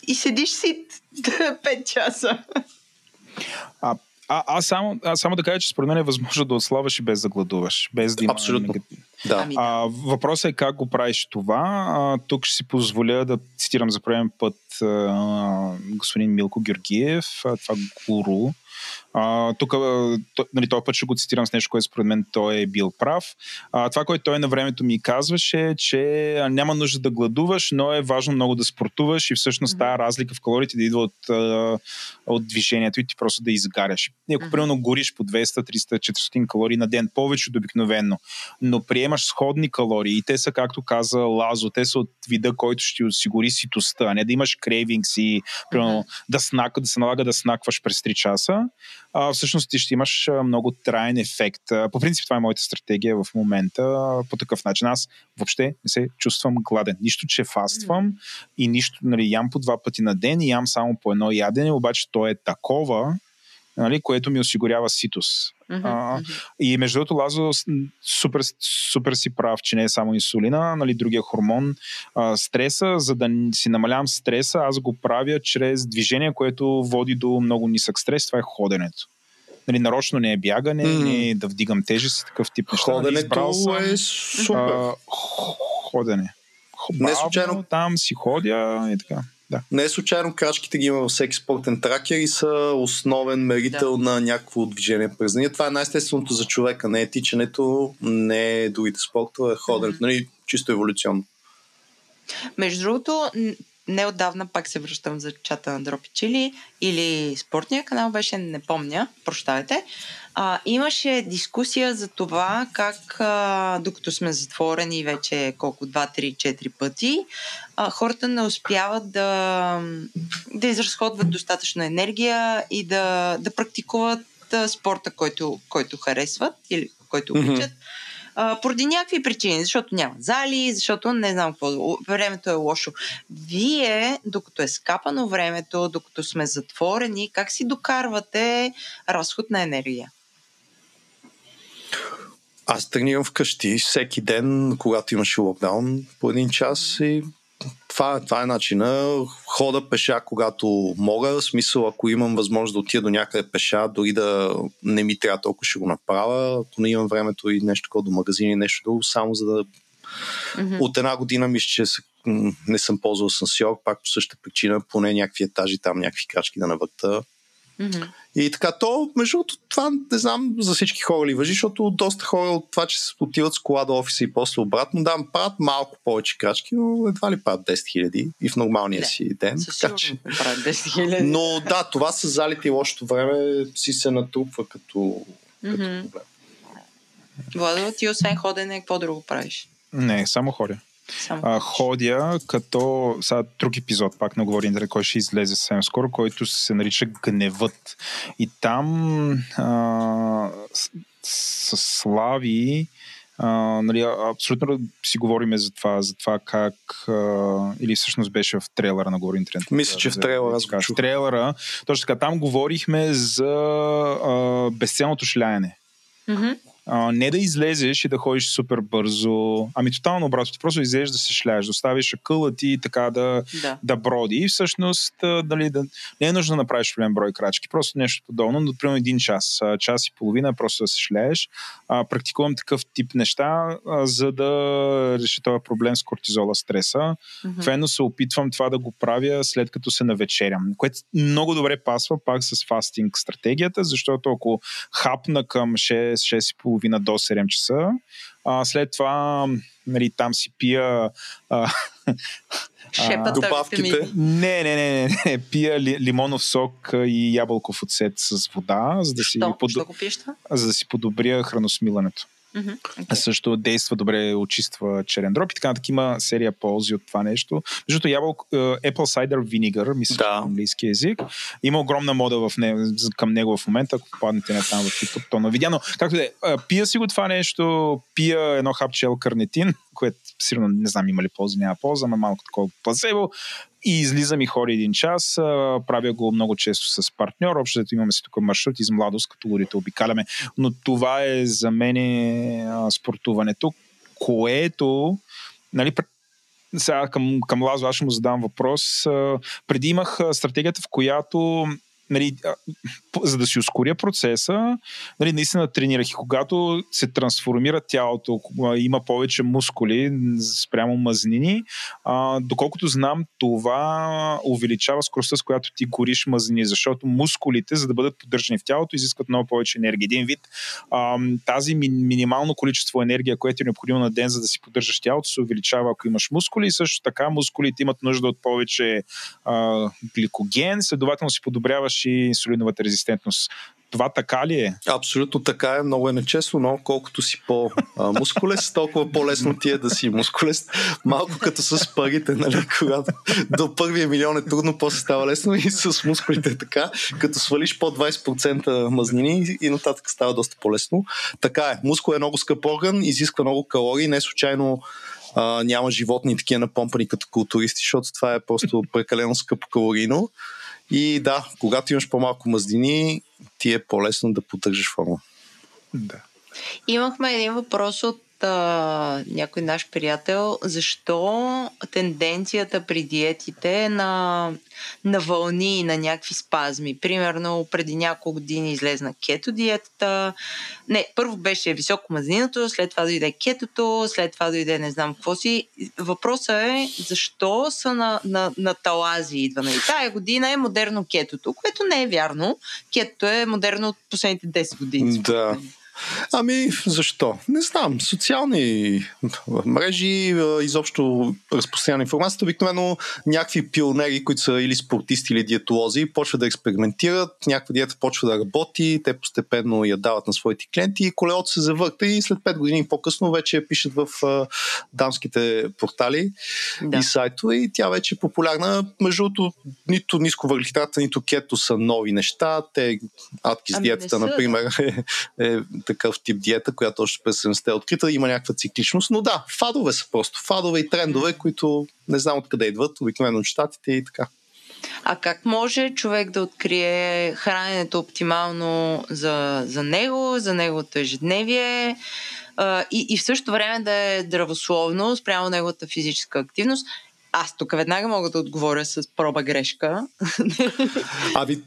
и седиш сит 5 часа. А, а, аз, само, аз само да кажа, че според мен е възможно да отславаш и без да гладуваш. Без да има Абсолютно. негатив. Да. Ами. А, въпросът е как го правиш това. А, тук ще си позволя да цитирам за първен път а, господин Милко Георгиев, а, това гуру. А, тук, нали, този път ще го цитирам с нещо, което според мен той е бил прав. А, това, което той на времето ми казваше, е, че няма нужда да гладуваш, но е важно много да спортуваш и всъщност Мгм. тази разлика в калориите да идва от, от движението и ти просто да изгаряш. И Ако Мгм. примерно гориш по 200, 300, 400 калории на ден, повече от обикновено, но приемаш сходни калории и те са, както каза Лазо, те са от вида, който ще осигури ситостта, а не да имаш крейвингс и примерно, да, снак, да се налага да снакваш през 3 часа, а, всъщност ти ще имаш много траен ефект. По принцип това е моята стратегия в момента по такъв начин. Аз въобще не се чувствам гладен. Нищо, че фаствам и нищо, нали, ям по два пъти на ден и ям само по едно ядене, обаче то е такова, нали, което ми осигурява ситус. А, мгм. И между другото, Лазо, супер, супер си прав, че не е само инсулина, нали, другия хормон, а, стреса, за да си намалявам стреса, аз го правя чрез движение, което води до много нисък стрес, това е ходенето. Нали, нарочно не е бягане, Мгм. не е да вдигам тежест и такъв тип неща. нали, Ходенето избрал съм, е супер. а, ходене. Х- Не бавно случайно- Там си ходя и така. Да. Не е случайно крачките ги има във всеки спортен тракер и са основен мерител на някакво движение през деня. Това е най-естественото за човека. Не е тичането, не е другите спортове, е ходенето. Нали, чисто еволюционно. Между другото, неотдавна пак се връщам за чата на Дропи Чили или спортния канал беше, не помня, прощавайте. А, имаше дискусия за това как а, докато сме затворени вече колко 2, 3, 4 пъти, а, хората не успяват да, да изразходват достатъчно енергия и да, да практикуват а, спорта, който, който харесват или който обичат. А, поради някакви причини, защото няма зали, защото не знам какво, времето е лошо. Вие, докато е скапано времето, докато сме затворени, как си докарвате разход на енергия? Аз тренирам вкъщи всеки ден, когато имаше локдаун, по един час и това, това е начина. Хода пеша, когато мога. В смисъл, ако имам възможност да отида до някъде пеша, дори да не ми трябва толкова, ще го направя. Ако не имам времето и нещо такова до магазин и нещо друго, само за да... Мгм. От една година мисля, че не съм ползвал асансьор, пак по същата причина, поне някакви етажи там, някакви крачки да навърта. Мгм. И така, то, между другото, това не знам за всички хора ли въжи, защото доста хора от това, че се отиват с кола до офиса и после обратно, да, правят малко повече крачки, но едва ли правят 10 хиляди и в нормалния Не, си ден. Със Така, че... правят 10 хиляди. Но да, това с залите и лошото време си се натрупва като, като Мгм. проблем. Владо, ти освен ходене, какво друго правиш? Не, само ходя. Само а, ходя като сега друг епизод, пак на Говори Интернет, който ще излезе съвсем скоро, който се нарича Гневът. И там а, с, с Слави а, нали, абсолютно си говориме за това, за това как а, или всъщност беше в трейлера на Говори Интернет. Мисля, че в трейлера аз. В трейлера, точно така, там говорихме за а, безцелното шляене. Мгм. А, не да излезеш и да ходиш супер бързо, ами тотално обратно. Просто излезеш да се шляеш, да оставиш акъла ти и така да, Да. да броди. И всъщност дали, да, не е нужно да направиш определен брой крачки, просто нещо подобно, но примерно един час, час и половина просто да се шляеш. А, практикувам такъв тип неща, а, за да реша този проблем с кортизола, стреса. Мгм. Фено се опитвам това да го правя след като се навечерям, което много добре пасва пак с фастинг стратегията, защото ако хапна към 6, 6 и половина до 7 часа, а, след това нали, там си пия а, Шепата добавките. не, не, не, не, не, пия ли, лимонов сок и ябълков оцет с вода, за да, си, Що? под, Що го пиеш това? за да си подобря храносмилането. Мгм. А също действа добре, очиства черен дроб и така нататък. Има серия ползи от това нещо. Между другото, ябълко, е, Apple Cider Vinegar, мисля, Да. на английски език. Има огромна мода в не, към него в момента, ако попаднете не там в YouTube, то на видео. Но, както да е, пия си го това нещо, пия едно хапче L-карнетин което сигурно не знам има ли полза, няма полза, но малко такова плацебо. И излизам и хори един час. Правя го много често с партньор. Общо зато имаме си тук маршрут из младост, като горите обикаляме. Но това е за мен спортуването, което нали, сега към, към Лазо аз ще му задам въпрос. Преди имах стратегията, в която нали, за да си ускоря процеса, нали, наистина тренирах и когато се трансформира тялото, има повече мускули спрямо мазнини, а, доколкото знам, това увеличава скоростта, с която ти гориш мазнини, защото мускулите, за да бъдат поддържани в тялото, изискват много повече енергия. Един вид, а, тази ми, минимално количество енергия, което е необходимо на ден, за да си поддържаш тялото, се увеличава, ако имаш мускули и също така мускулите имат нужда от повече а, гликоген, следователно си подобряваш и инсулиновата резистентност. Това така ли е? Абсолютно така е. Много е нечестно, но колкото си по-мускулест, толкова по-лесно ти е да си мускулест. Малко като с парите, нали? Когато до първия милион е трудно, после става лесно и с мускулите е така. Като свалиш по 20% мазнини и нататък става доста по-лесно. Така е. Мускул е много скъп орган, изисква много калории. Не случайно а, няма животни такива напомпани като културисти, защото това е просто прекалено скъпо калорийно. И да, когато имаш по-малко мазнини, ти е по-лесно да поддържаш форма. Да. Имахме един въпрос от а, някой наш приятел, защо тенденцията при диетите е на, на вълни, на някакви спазми. Примерно, преди няколко години излезна кето диетата. Не, първо беше високо мазниното, след това дойде кетото, след това дойде не знам какво си. Въпросът е защо са на, на, на талази идва. Нали? Тая година е модерно кетото, което не е вярно. Кетото е модерно от последните 10 години. Да. Ами, защо? Не знам. Социални мрежи, изобщо разпространяване информацията. Обикновено някакви пионери, които са или спортисти, или диетолози, почват да експериментират, някаква диета почва да работи, те постепенно я дават на своите клиенти и колелото се завърта и след 5 години по-късно вече пишат в дамските портали да. и сайтове и тя вече е популярна. Между другото, нито ниско въглехидрата, нито кето са нови неща. Те адки с ами диетата, например, е, е такъв тип диета, която още през 70-те е открита, има някаква цикличност, но да, фадове са просто. Фадове и трендове, които не знам откъде идват, обикновено от щатите и така. А как може човек да открие храненето оптимално за, за него, за неговото ежедневие а, и, и в същото време да е здравословно спрямо неговата физическа активност? Аз тук веднага мога да отговоря с проба грешка. Ами,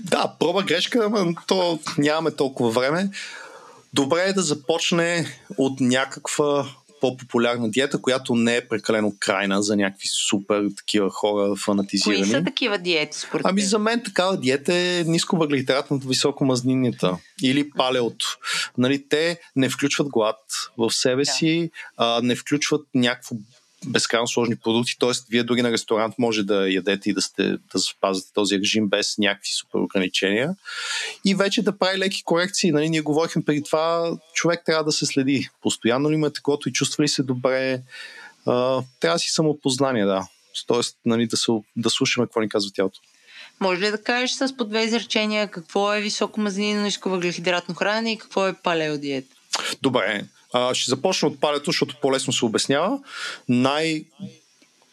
да, проба грешка, но то нямаме толкова време добре е да започне от някаква по-популярна диета, която не е прекалено крайна за някакви супер такива хора фанатизирани. Кои са такива диети според Ами за мен такава диета е ниско въглехидратната, високо мазнинята или палеото. Нали, те не включват глад в себе да. си, а, не включват някакво безкрайно сложни продукти, т.е. вие дори на ресторант може да ядете и да, сте, да спазвате този режим без някакви супер ограничения и вече да прави леки корекции. Нали, ние говорихме преди това, човек трябва да се следи. Постоянно ли има такова и чувства ли се добре? А, трябва да си самопознание, да. Тоест, нали, да, се, да слушаме какво ни казва тялото. Може ли да кажеш с по две изречения какво е високо мазнинно ниско въглехидратно хранене и какво е палеодиет? Добре. А, ще започна от палето, защото по-лесно се обяснява. Най-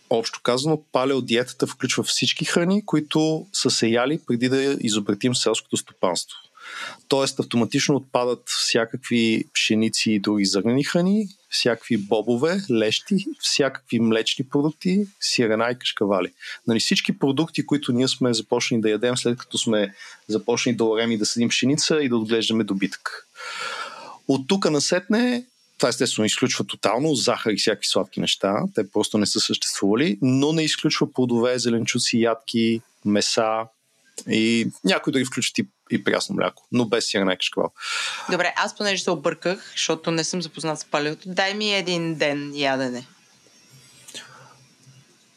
общо казано, палеодиетата включва всички храни, които са се яли преди да изобретим селското стопанство. Тоест автоматично отпадат всякакви пшеници и други зърнени храни, всякакви бобове, лещи, всякакви млечни продукти, сирена и кашкавали. Нали, всички продукти, които ние сме започнали да ядем след като сме започнали да орем и да съдим пшеница и да отглеждаме добитък. От тук насетне това естествено изключва тотално захар и всякакви сладки неща. Те просто не са съществували, но не изключва плодове, зеленчуци, ядки, меса и някои да ги включат и, и прясно мляко, но без сирена и кашкавал. Добре, аз понеже се обърках, защото не съм запознат с палеото, дай ми един ден ядене.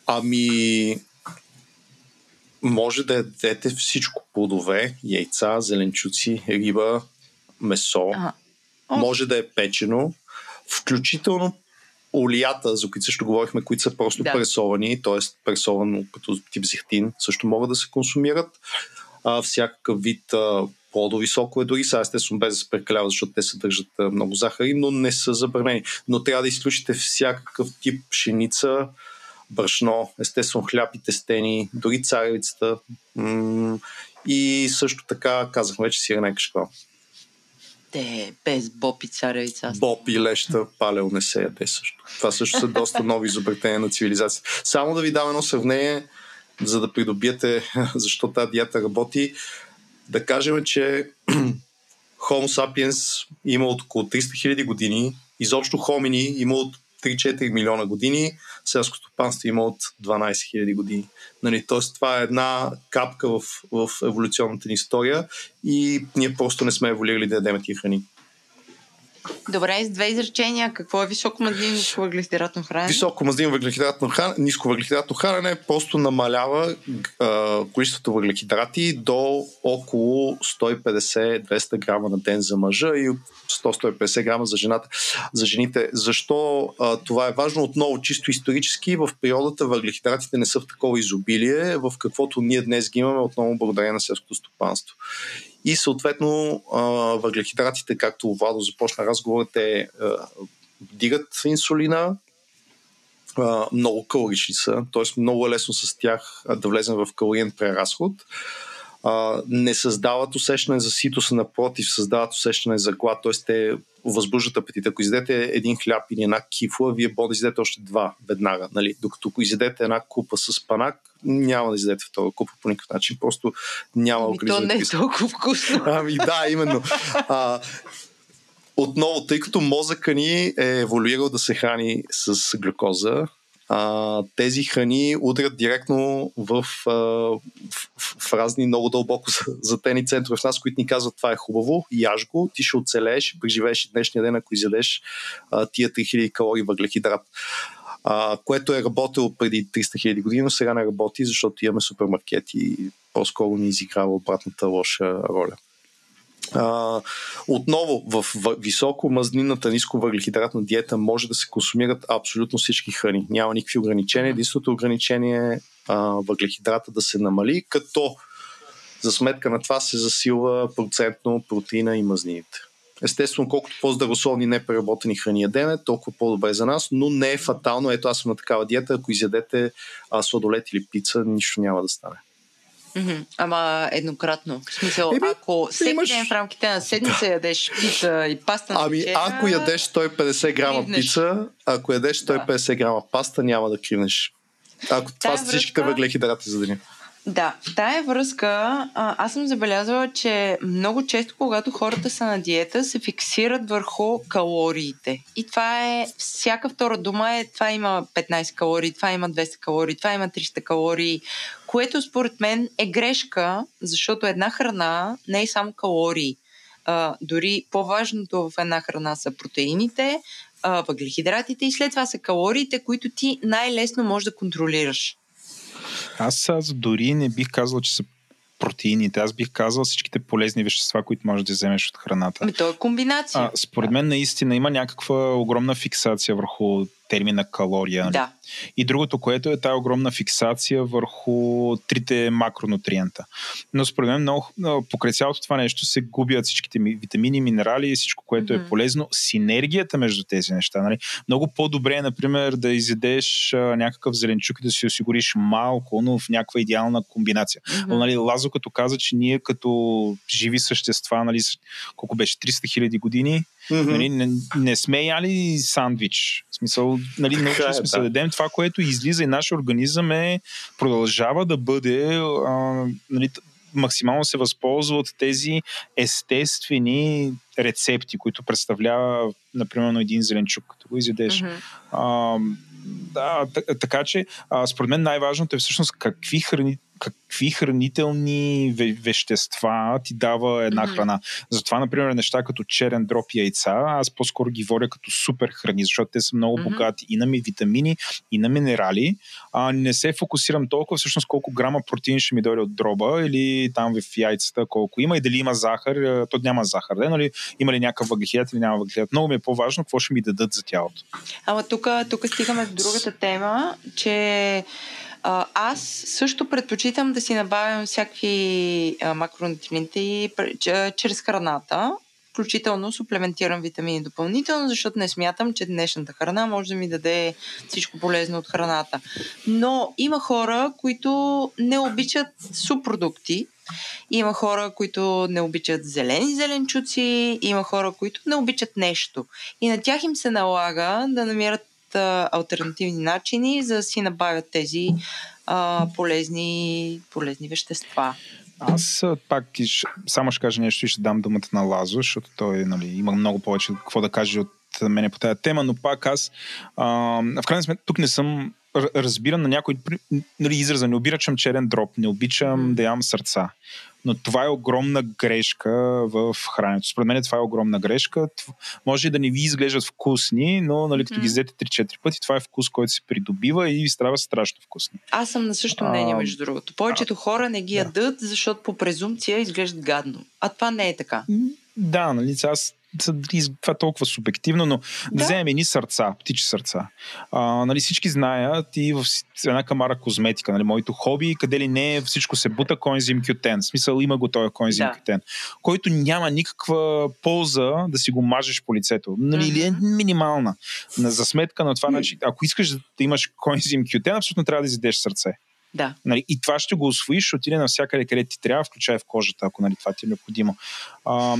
Ами, може да ядете всичко. Плодове, яйца, зеленчуци, риба, месо. Ага. Може да е печено, включително олията, за които също говорихме, които са просто да. пресовани, т.е. пресовано като тип зехтин, също могат да се консумират. А, всякакъв вид а, плодови сокове, дори са естествено без да се прекалява, защото те съдържат много захари, но не са забранени. Но трябва да изключите всякакъв тип пшеница, брашно, естествено хляб и тестени, дори царевицата м- и също така казахме вече сирене кашкал. Те, без боб и царевица. Боб и леща, палео не се яде също. Това също са доста нови изобретения на цивилизацията. Само да ви дам едно сравнение, за да придобиете защо тази диета работи. Да кажем, че Homo sapiens има от около 300 000 години, изобщо хомини има от 3-4 милиона години, селското стопанство има от 12 000 години. Нали, Тоест това е една капка в, в еволюционната ни история и ние просто не сме еволюирали да ядем тия храни. Добре, с две изречения. Какво е високо мазнин ниско въглехидратно хранене? Високо мазнин въглехидратно хранене, ниско въглехидратно хранене просто намалява а, количеството въглехидрати до около 150-200 грама на ден за мъжа и 100-150 грама за жената. За жените. Защо а, това е важно? Отново, чисто исторически, в природата въглехидратите не са в такова изобилие, в каквото ние днес ги имаме, отново благодарение на селското стопанство. И съответно въглехидратите, както Владо започна разговор, те вдигат инсулина, много калорични са, т.е. много е лесно с тях да влезем в калориен преразход. Не създават усещане за ситост, напротив, създават усещане за глад, т.е. те възбуждат апетит. Ако изядете един хляб или една кифла, вие може да изядете още два веднага. Нали? Докато ако изядете една купа с панак, няма да изядете втора купа по никакъв начин. Просто няма ами, то не е толкова вкусно. Ами да, именно. А, отново, тъй като мозъка ни е еволюирал да се храни с глюкоза, тези храни удрят директно в, в, в разни много дълбоко затени центрове в нас, които ни казват това е хубаво, яж го, ти ще оцелееш, преживееш днешния ден, ако изядеш а, тия 3000 калории въглехидрат. А, което е работило преди 300 000 години, но сега не работи, защото имаме супермаркети и по-скоро ни изиграва обратната лоша роля. А, отново, в високо мазнинната ниско въглехидратна диета може да се консумират абсолютно всички храни. Няма никакви ограничения. Единственото ограничение е въглехидрата да се намали, като за сметка на това се засилва процентно протеина и мазнините. Естествено, колкото по-здравословни непреработени храни ядеме, толкова по-добре за нас, но не е фатално. Ето аз съм на такава диета, ако изядете а, сладолет или пица, нищо няма да стане. Mm-hmm. Ама еднократно. В смисъл, Еби, ако всеки имаш... ден в рамките на седмица да. ядеш пица и паста на Ами, вечеря, ако ядеш 150 грама кривнеш. пица, ако ядеш 150 да. грама паста, няма да кривнеш. Ако това са всичките въглехидрати за деня. Да, в тая връзка а, аз съм забелязала, че много често, когато хората са на диета, се фиксират върху калориите. И това е, всяка втора дума е, това има 15 калории, това има 200 калории, това има 300 калории, което според мен е грешка, защото една храна не е само калории. А, дори по-важното в една храна са протеините, въглехидратите и след това са калориите, които ти най-лесно можеш да контролираш. Аз, аз дори не бих казал, че са протеините. Аз бих казал всичките полезни вещества, които можеш да вземеш от храната. Ами то е комбинация. А, според мен наистина има някаква огромна фиксация върху термина калория. Нали? Да. И другото, което е тази огромна фиксация върху трите макронутриента. Но според мен много, покрай цялото това нещо се губят всичките витамини, минерали и всичко, което mm-hmm. е полезно. Синергията между тези неща. Нали? Много по-добре е, например, да изедеш а, някакъв зеленчук и да си осигуриш малко, но в някаква идеална комбинация. Mm-hmm. Но, нали, Лазо като каза, че ние като живи същества, нали, колко беше 300 хиляди години, Mm-hmm. Нали, не, не сме яли сандвич. В смисъл, нали, научили сме се да дадем това, което излиза и нашия организъм е, продължава да бъде а, нали, максимално се възползва от тези естествени рецепти, които представлява, например, един зеленчук, като го изядеш. Mm-hmm. А, да, така че, а, според мен най-важното е всъщност какви храни какви хранителни вещества ти дава една mm-hmm. храна. Затова, например, неща като черен дроп и яйца, аз по-скоро ги водя като супер храни, защото те са много mm-hmm. богати и на витамини, и на минерали. А, не се фокусирам толкова всъщност колко грама протеин ще ми дойде от дроба или там в яйцата колко има и дали има захар. То няма захар, да? Нали? Има ли някакъв въглехидрат или няма въглехидрат. Много ми е по-важно какво ще ми дадат за тялото. Ама тук стигаме до другата тема, че Аз също предпочитам да си набавям всякакви а, макронутриенти чрез храната, включително суплементирам витамини допълнително, защото не смятам, че днешната храна може да ми даде всичко полезно от храната. Но има хора, които не обичат супродукти, има хора, които не обичат зелени зеленчуци, има хора, които не обичат нещо. И на тях им се налага да намират а, альтернативни начини, за да си набавят тези а, полезни, полезни вещества. Аз пак само ще кажа нещо и ще дам думата на Лазо, защото той нали, има много повече какво да каже от мене по тази тема, но пак аз а, в крайна сметка тук не съм разбирам на някой нали, израза. Не обичам черен дроп, не обичам да ям сърца. Но това е огромна грешка в храненето. Според мен това е огромна грешка. Може да не ви изглеждат вкусни, но нали, като mm. ги взете 3-4 пъти, това е вкус, който се придобива и ви става страшно вкусни. Аз съм на същото мнение, между другото. Повечето а, хора не ги ядат, да. защото по презумпция изглеждат гадно. А това не е така. Да, нали, аз това е толкова субективно, но да, да вземем едни сърца, птичи сърца. А, нали, всички знаят и в една камара козметика, нали, моето хоби, къде ли не всичко се бута коензим Q10. В смисъл има го този коензим да. Q10, който няма никаква полза да си го мажеш по лицето. Нали, mm-hmm. е минимална. За сметка на това, mm-hmm. значи, ако искаш да имаш коензим Q10, абсолютно трябва да изядеш сърце. Да. Нали, и това ще го освоиш, отиде навсякъде, където ти трябва, включая в кожата, ако нали, това ти е необходимо. А,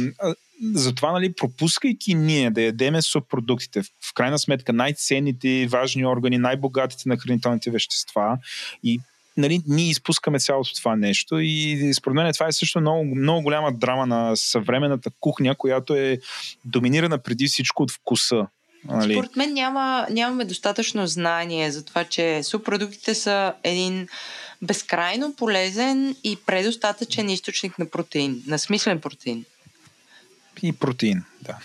затова, нали, пропускайки ние да ядеме субпродуктите, в крайна сметка най-ценните, важни органи, най-богатите на хранителните вещества и нали, ние изпускаме цялото това нещо и според мен това е също много, много голяма драма на съвременната кухня, която е доминирана преди всичко от вкуса. Нали? Според мен няма, нямаме достатъчно знание за това, че субпродуктите са един безкрайно полезен и предостатъчен източник на протеин, на смислен протеин и протеин. Да.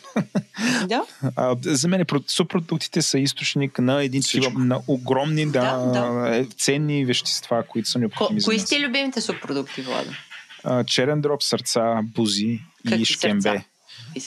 да? А, за мен субпродуктите са източник на един тива, на огромни, да, да, е, ценни вещества, които са необходими. Ко, кои сте любимите субпродукти, Влада? черен дроб, сърца, бузи Какви и шкембе. Сърца?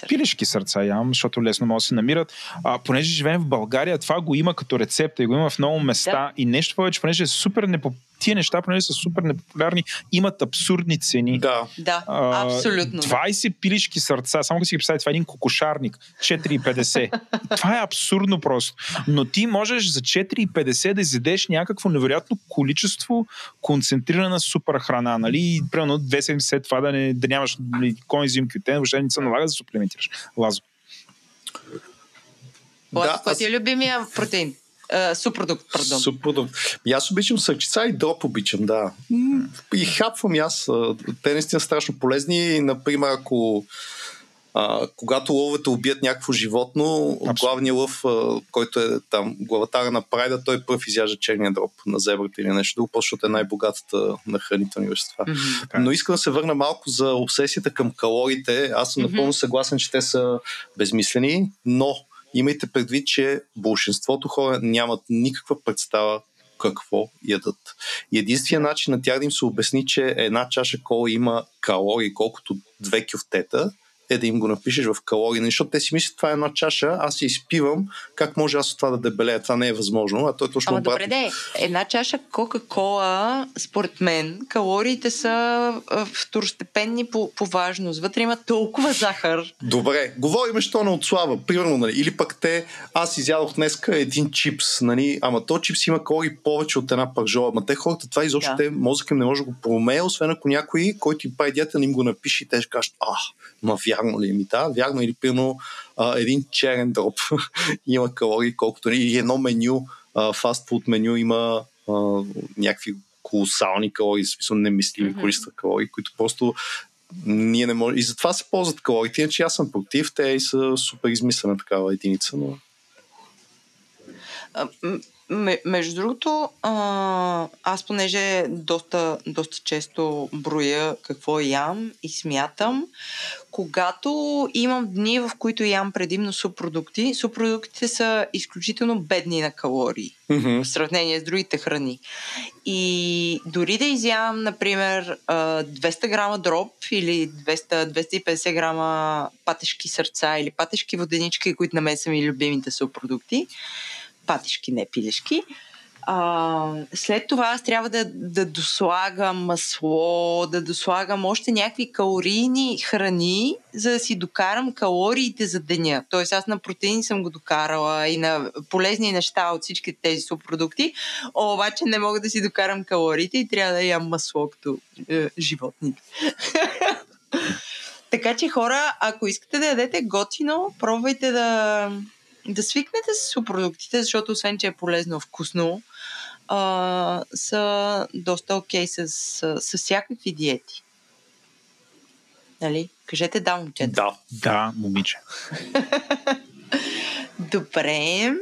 Пилешки сърца ям, защото лесно могат да се намират. А, понеже живеем в България, това го има като рецепта и го има в много места. Да. И нещо повече, понеже е супер непоп тия неща, понеже са супер непопулярни, имат абсурдни цени. Да, да а, абсолютно. 20 пилишки сърца, само да си ги представите, това е един кокошарник, 4,50. това е абсурдно просто. Но ти можеш за 4,50 да изедеш някакво невероятно количество концентрирана супер храна, нали? И примерно две седмици след това да, не, да нямаш нали, коензим кютен, въобще не се налага да суплементираш. Лазо. Да, кой ти е любимия протеин? Uh, супродукт, пардон. Супродукт. И аз обичам сърчица и дроп обичам, да. И хапвам и аз. Те наистина страшно полезни. Например, ако а, когато ловете убият някакво животно, главният лъв, а, който е там главатара на прайда, той пръв изяжда черния дроп на зебрата или нещо друго, защото е най-богатата на хранителни вещества. Mm-hmm. Но искам да се върна малко за обсесията към калориите. Аз съм mm-hmm. напълно съгласен, че те са безмислени, но имайте предвид, че большинството хора нямат никаква представа какво ядат. И единственият начин на тях да им се обясни, че една чаша кола има калории, колкото две кюфтета, е да им го напишеш в калории, защото те си мислят, това е една чаша, аз си изпивам, как може аз от това да дебелея? Това не е възможно, а то е точно Ама добре, де, една чаша Кока-Кола, според мен, калориите са второстепенни по, по важност. Вътре има толкова захар. Добре, говорим, що не отслава, примерно, нали? или пък те, аз изядох днеска един чипс, нали? ама то чипс има калории повече от една пържола, ама те хората това изобщо да. те, мозък им не може да го промее, освен ако някой, който им прави диета, не им го напише и те ще кажат, а, ма вярно ли е ми? Да, вярно или пирно един черен дроп има калории, колкото и едно меню, фастфуд меню има а, някакви колосални калории, в смисъл немислими mm-hmm. количества калории, които просто ние не можем. И затова се ползват калориите, иначе аз съм против, те и са супер измислена такава единица, но между другото, а, аз понеже доста, доста често броя какво ям и смятам, когато имам дни, в които ям предимно супродукти, супродуктите са изключително бедни на калории mm-hmm. в сравнение с другите храни. И дори да изявам, например, 200 грама дроп или 200-250 грама патешки сърца или патешки воденички, които на мен са ми любимите супродукти, патишки, не пилешки, А, след това аз трябва да, да дослагам масло, да дослагам още някакви калорийни храни, за да си докарам калориите за деня. Тоест аз на протеини съм го докарала и на полезни неща от всички тези субпродукти, обаче не мога да си докарам калориите и трябва да ям масло като е, животните. така че хора, ако искате да ядете готино, пробвайте да, да свикнете с субпродуктите, защото освен, че е полезно, вкусно, а, са доста окей okay с, с, с всякакви диети. Нали? Кажете да, момчета. Да. Да, момиче. Добре.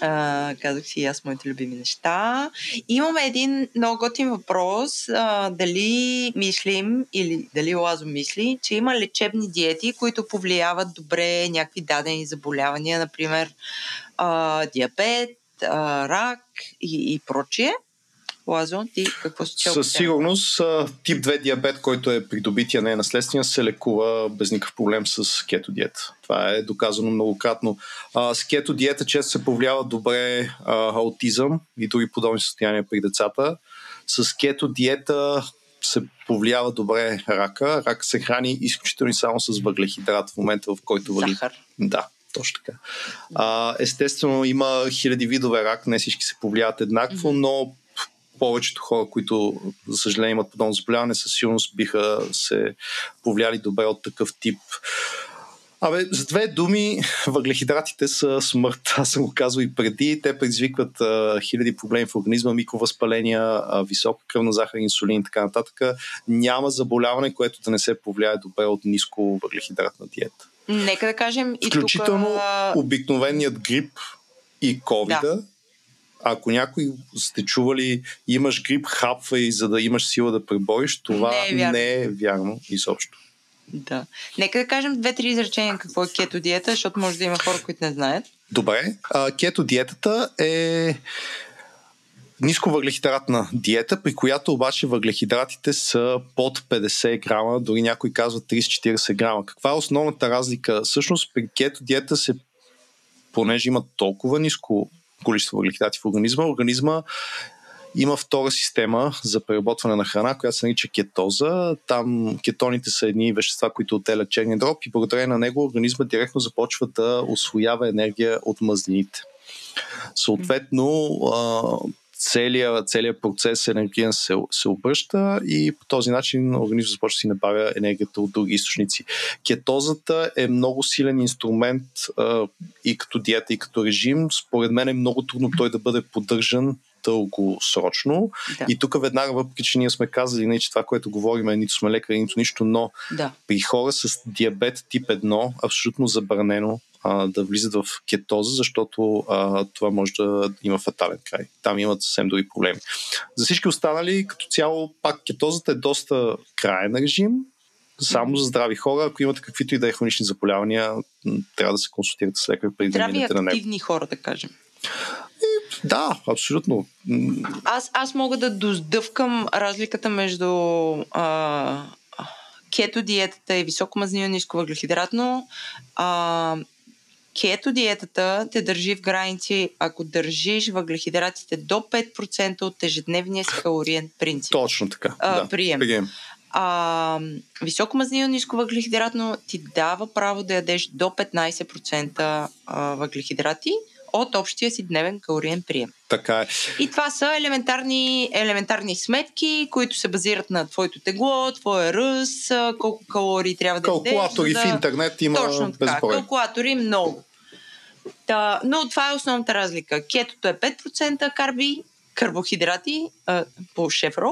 А, казах си аз моите любими неща. Имаме един много готин въпрос. А, дали мислим или дали Лазо мисли, че има лечебни диети, които повлияват добре някакви дадени заболявания, например а, диабет, а, рак и, и прочие. Лазо, ти какво си чел? Със сигурност тип 2 диабет, който е придобития, не е наследствен, се лекува без никакъв проблем с кето диета. Това е доказано многократно. А, с кето диета често се повлиява добре а, аутизъм и други подобни състояния при децата. С кето диета се повлиява добре рака. Рак се храни изключително само с въглехидрат в момента, в който въгли... Захар. Да, точно така. А, естествено, има хиляди видове рак, не всички се повлияват еднакво, но повечето хора, които, за съжаление, имат подобно заболяване, със сигурност биха се повлияли добре от такъв тип. Абе, с две думи, въглехидратите са смърт. Аз съм го казал и преди. Те предизвикват а, хиляди проблеми в организма, микровъзпаления, а, висока кръвна захар, инсулин и така нататък. Няма заболяване, което да не се повлияе добре от ниско въглехидратна диета. Нека да кажем и Включително тук... обикновеният грип и ковида да ако някой сте чували, имаш грип, хапва и за да имаш сила да пребориш, това не е вярно, не е вярно изобщо. Да. Нека да кажем две-три изречения какво е кето диета, защото може да има хора, които не знаят. Добре. А, кето диетата е ниско въглехидратна диета, при която обаче въглехидратите са под 50 грама, дори някой казва 30-40 грама. Каква е основната разлика? Всъщност при кето диета се, понеже има толкова ниско количество въглехидрати в организма. Организма има втора система за преработване на храна, която се нарича кетоза. Там кетоните са едни вещества, които отделят черния дроб и благодарение на него организма директно започва да освоява енергия от мазнините. Съответно, целият, целият процес енергиен се, се обръща и по този начин организмът започва да си набавя енергията от други източници. Кетозата е много силен инструмент а, и като диета, и като режим. Според мен е много трудно той да бъде поддържан дългосрочно. Да. И тук веднага, въпреки че ние сме казали, не, че това, което говорим е нито сме лекари, нито нищо, но да. при хора с диабет тип 1 абсолютно забранено а, да влизат в кетоза, защото а, това може да има фатален край. Там имат съвсем други проблеми. За всички останали, като цяло, пак кетозата е доста краен режим, само за здрави хора. Ако имате каквито и да е хронични заболявания, трябва да се консултирате с лекар преди да минете на него. активни хора, да кажем. И, да, абсолютно. Аз, аз мога да доздъвкам разликата между а, кето диетата и високомазнина ниско въглехидратно. А, кето диетата те държи в граници, ако държиш въглехидратите до 5% от ежедневния си калориен принцип. Точно така. А, да, прием. прием. А, високо мазнина ниско въглехидратно ти дава право да ядеш до 15% въглехидрати от общия си дневен калориен прием. Така е. И това са елементарни, елементарни сметки, които се базират на твоето тегло, твоя ръст, колко калории трябва да ядеш. Калкулатори да... в интернет има Точно така, безброй. калкулатори много. Да, но това е основната разлика. Кетото е 5% карби, карбохидрати а, по шефро,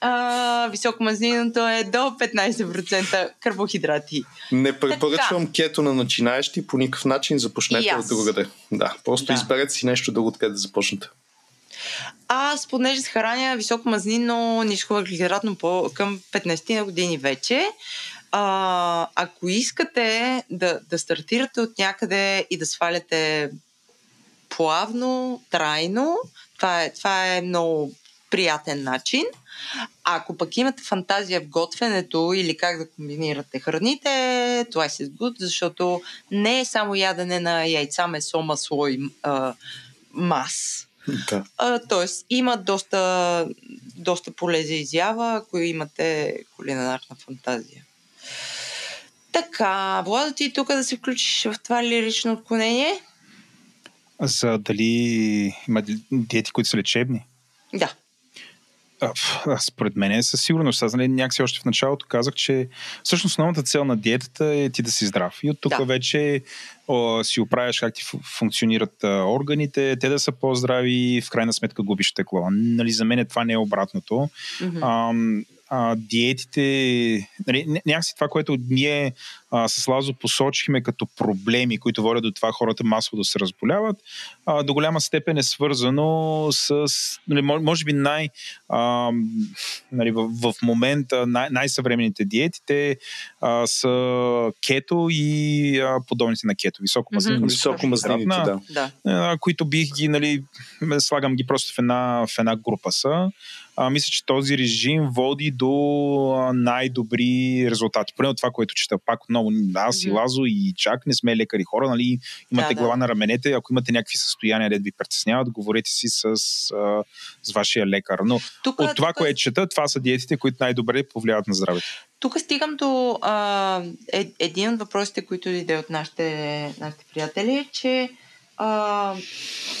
а, високомазниното е до 15% карбохидрати. Не препоръчвам така. кето на начинаещи по никакъв начин, започнете от другаде. Да, просто да. изберете си нещо друго, откъде да започнете. Аз, понеже се храня високомазнинно, ниско въглехидратно по, към 15 на години вече, а, ако искате да, да стартирате от някъде и да сваляте плавно, трайно, това е, това е много приятен начин. Ако пък имате фантазия в готвенето или как да комбинирате храните, това е се good, защото не е само ядене на яйца, месо, масло и а, мас. Да. А, тоест, има доста, доста поле за изява, ако имате кулинарна фантазия. Така, Владо, ти тук да се включиш в това лирично отклонение? За дали има диети, които са лечебни? Да. Според мен е със сигурност. Аз нали, някакси още в началото казах, че всъщност основната цел на диетата е ти да си здрав. И от тук Да. вече о, си оправяш как ти фу- функционират а, органите, те да са по-здрави и в крайна сметка губиш текло. Нали, за мен това не е обратното. Мгм. а, а, диетите, нали, ня- някакси това, което ние а, с Лазо посочихме като проблеми, които водят до това хората масово да се разболяват, а, до голяма степен е свързано с, нали, мо- може би най, а, нали, в, в момента най- най-съвременните диети, те а, са кето и а, подобните на кето, високомазнини. Мгм. Високомазнините, да. Да. а, които бих ги, нали, слагам ги просто в една, в една група са. А, мисля, че този режим води до най-добри резултати. Поне от това, което чета. Пак отново, аз и Мгм. Лазо и Чак не сме лекари хора, нали, имате Да, да. глава на раменете. Ако имате някакви състояния, да ви притесняват, говорете си с, а, с вашия лекар. Но Тук, от това, тук, което чета, това са диетите, които най-добре повлияват на здравето. тук стигам до а, е, един от въпросите, които иде от нашите, нашите приятели, е, че а,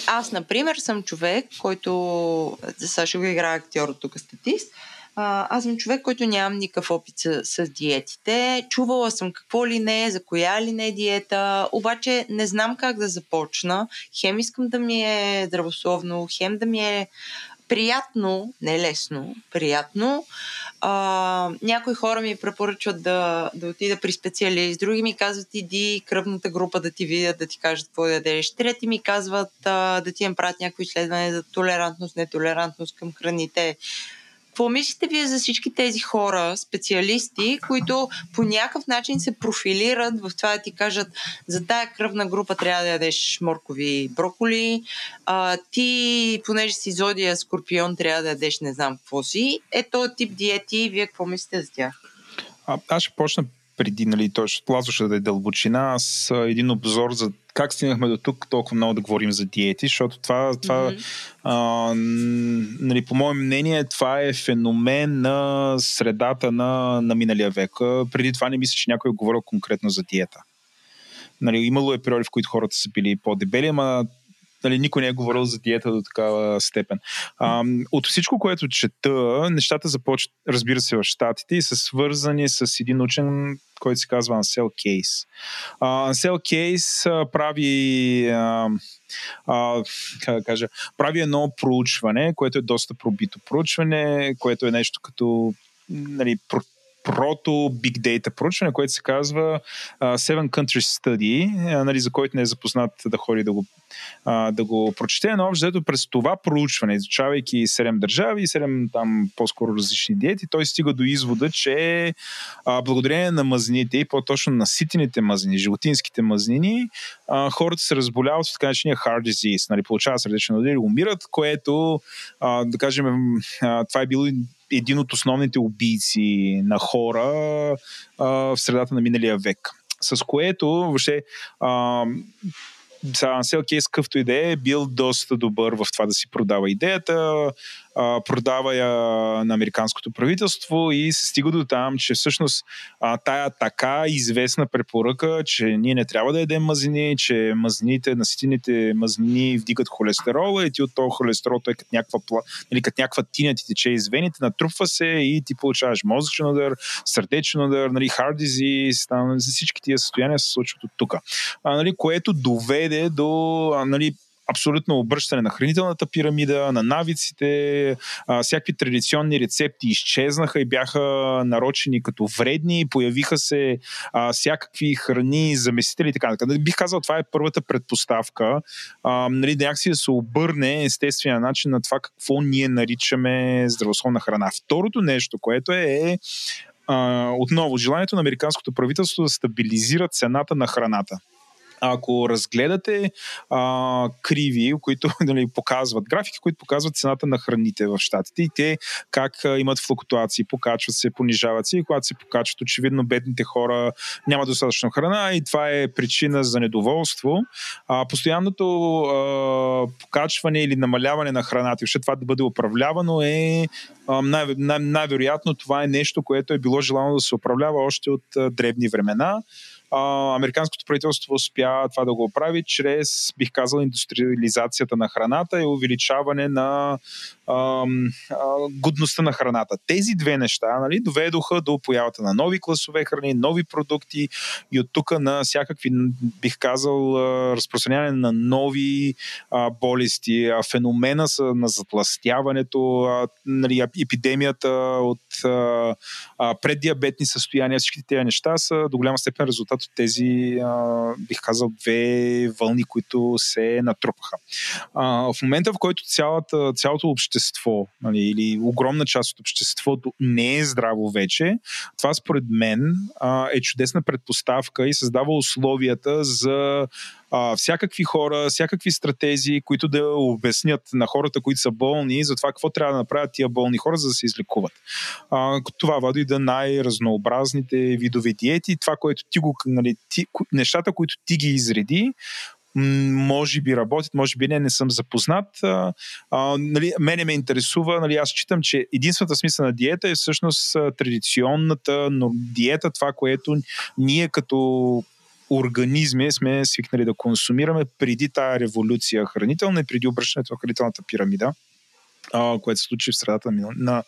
аз, например, съм човек, който... Сега ще го играя актьор, тук статист. А, аз съм човек, който нямам никакъв опит с, с диетите. Чувала съм какво ли не е, за коя ли не е диета, обаче не знам как да започна. Хем искам да ми е здравословно, хем да ми е приятно, не лесно, приятно. А, някои хора ми препоръчват да, да отида при специалист, други ми казват иди кръвната група да ти видят, да ти кажат какво да ядеш. Трети ми казват а, да ти направят някои изследване за толерантност, нетолерантност към храните. Какво мислите вие за всички тези хора, специалисти, които по някакъв начин се профилират в това да ти кажат за тая кръвна група трябва да ядеш моркови броколи, а, ти, понеже си зодия скорпион, трябва да ядеш не знам какво си. Е този тип диети, вие какво мислите за тях? А, аз ще почна преди, нали, той ще Лазо ще даде дълбочина, с а, един обзор за как стигнахме до тук толкова много да говорим за диети, защото това, това Мгм. а, нали, по мое мнение, това е феномен на средата на, на миналия век. Преди това не мисля, че някой е говорил конкретно за диета. Нали, имало е периоди, в които хората са били по-дебели, ама нали, никой не е говорил за диета до такава степен. А, от всичко, което чета, нещата започват, разбира се, в Штатите и са свързани с един учен, който се казва Ансел Кейс. А, Ансел Кейс а, прави а, а, как да кажа, прави едно проучване, което е доста пробито проучване, което е нещо като нали, прото Big Data проучване, което се казва uh, Seven Countries Study, uh, нали, за който не е запознат да ходи да го, uh, да го прочете, но общо през това проучване, изучавайки 7 държави и 7 там по-скоро различни диети, той стига до извода, че uh, благодарение на мазнините и по-точно на ситените мазнини, животинските мазнини, а, хората се разболяват от така наречения heart disease, нали, получават сърдечен удар и умират, което, а, да кажем, а, това е било един от основните убийци на хора а, в средата на миналия век. С което, въобще, а, Ансел Кейс, къвто идея, е бил доста добър в това да си продава идеята, продава я на американското правителство и се стига до там, че всъщност а, тая така известна препоръка, че ние не трябва да ядем мазнини, че мазнините, наситените мазнини вдигат холестерола и ти от този холестерол той като някаква, нали, като някаква тиня ти тече из вените, натрупва се и ти получаваш мозъчен удар, сърдечен удар, нали, heart disease, там, всички тия състояния се случват от тук. Нали, което доведе до нали, абсолютно обръщане на хранителната пирамида, на навиците, а, всякакви традиционни рецепти изчезнаха и бяха нарочени като вредни, появиха се а, всякакви храни, заместители и така нататък. Бих казал, това е първата предпоставка, а, нали, някакси да се обърне естествения начин на това какво ние наричаме здравословна храна. Второто нещо, което е, е а, отново желанието на американското правителство да стабилизира цената на храната. Ако разгледате а, криви, които нали, показват, графики, които показват цената на храните в щатите и те как а, имат флуктуации, покачват се, понижават се и когато се покачват, очевидно бедните хора няма достатъчно храна и това е причина за недоволство. А, постоянното а, покачване или намаляване на храната, защото това да бъде управлявано е най- най- най-вероятно това е нещо, което е било желано да се управлява още от а, древни времена а, американското правителство успя това да го прави чрез, бих казал, индустриализацията на храната и увеличаване на годността на храната. Тези две неща нали, доведоха до появата на нови класове храни, нови продукти и от тук на всякакви, бих казал, разпространяване на нови а, болести, а, феномена са на затластяването, а, нали, епидемията от а, а, преддиабетни състояния, всички тези неща са до голяма степен резултат от тези, а, бих казал, две вълни, които се натрупаха. А, в момента, в който цялата, цялото общество нали, или огромна част от обществото не е здраво вече, това според мен а, е чудесна предпоставка и създава условията за а, всякакви хора, всякакви стратези, които да обяснят на хората, които са болни, за това какво трябва да направят тия болни хора, за да се излекуват. А, това води да най-разнообразните видове диети. Това, което ти го, нали, ти, нещата, които ти ги изреди, може би работят, може би не, не съм запознат. А, нали, мене ме интересува, нали, аз считам, че единствената смисъл на диета е всъщност традиционната но диета, това, което ние като организми сме свикнали да консумираме преди тая революция хранителна и преди обръщането на хранителната пирамида, а, което се случи в средата на, на,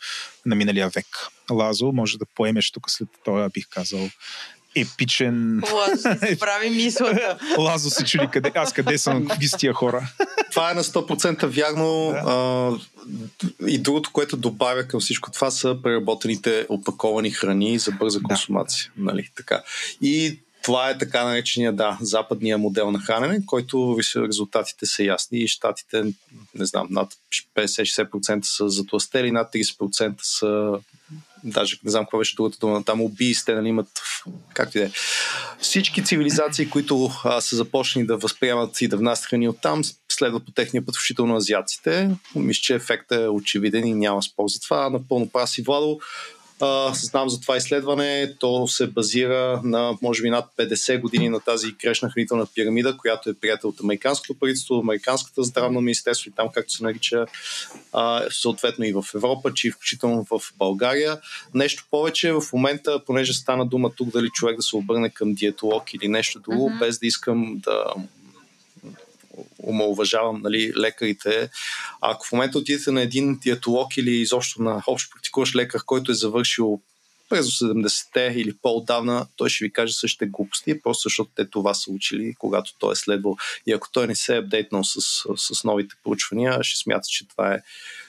на миналия век. Лазо, може да поемеш тук след това, бих казал, епичен... Лазо си прави мисълта. Лазо се чуди къде, аз къде съм с тия хора. Това е на 100% вярно. Да. А, и другото, което добавя към всичко това са преработените опаковани храни за бърза консумация. Да. Нали, така. И това е така наречения, да, западния модел на хранене, който резултатите са ясни и щатите, не знам, над 50-60% са затластели, над 30% са даже не знам какво беше другата дума, там убийсте, нали, имат, както и да е. Всички цивилизации, които а, са започнали да възприемат и да внасят храни от там, следват по техния път, включително азиаците. Мисля, че ефектът е очевиден и няма спор за това. Напълно праси Владо. Знам за това изследване. То се базира на, може би, над 50 години на тази грешна хранителна пирамида, която е приятел от Американското правителство, Американската здравно министерство и там, както се нарича, а, съответно и в Европа, че и включително в България. Нещо повече, в момента, понеже стана дума тук дали човек да се обърне към диетолог или нещо друго, mm-hmm. без да искам да омалуважавам нали, лекарите. Ако в момента отидете на един диетолог или изобщо на общо практикуващ лекар, който е завършил през 70-те или по-отдавна, той ще ви каже същите глупости, просто защото те това са учили, когато той е следвал. И ако той не се е апдейтнал с, с новите проучвания, ще смята, че това е,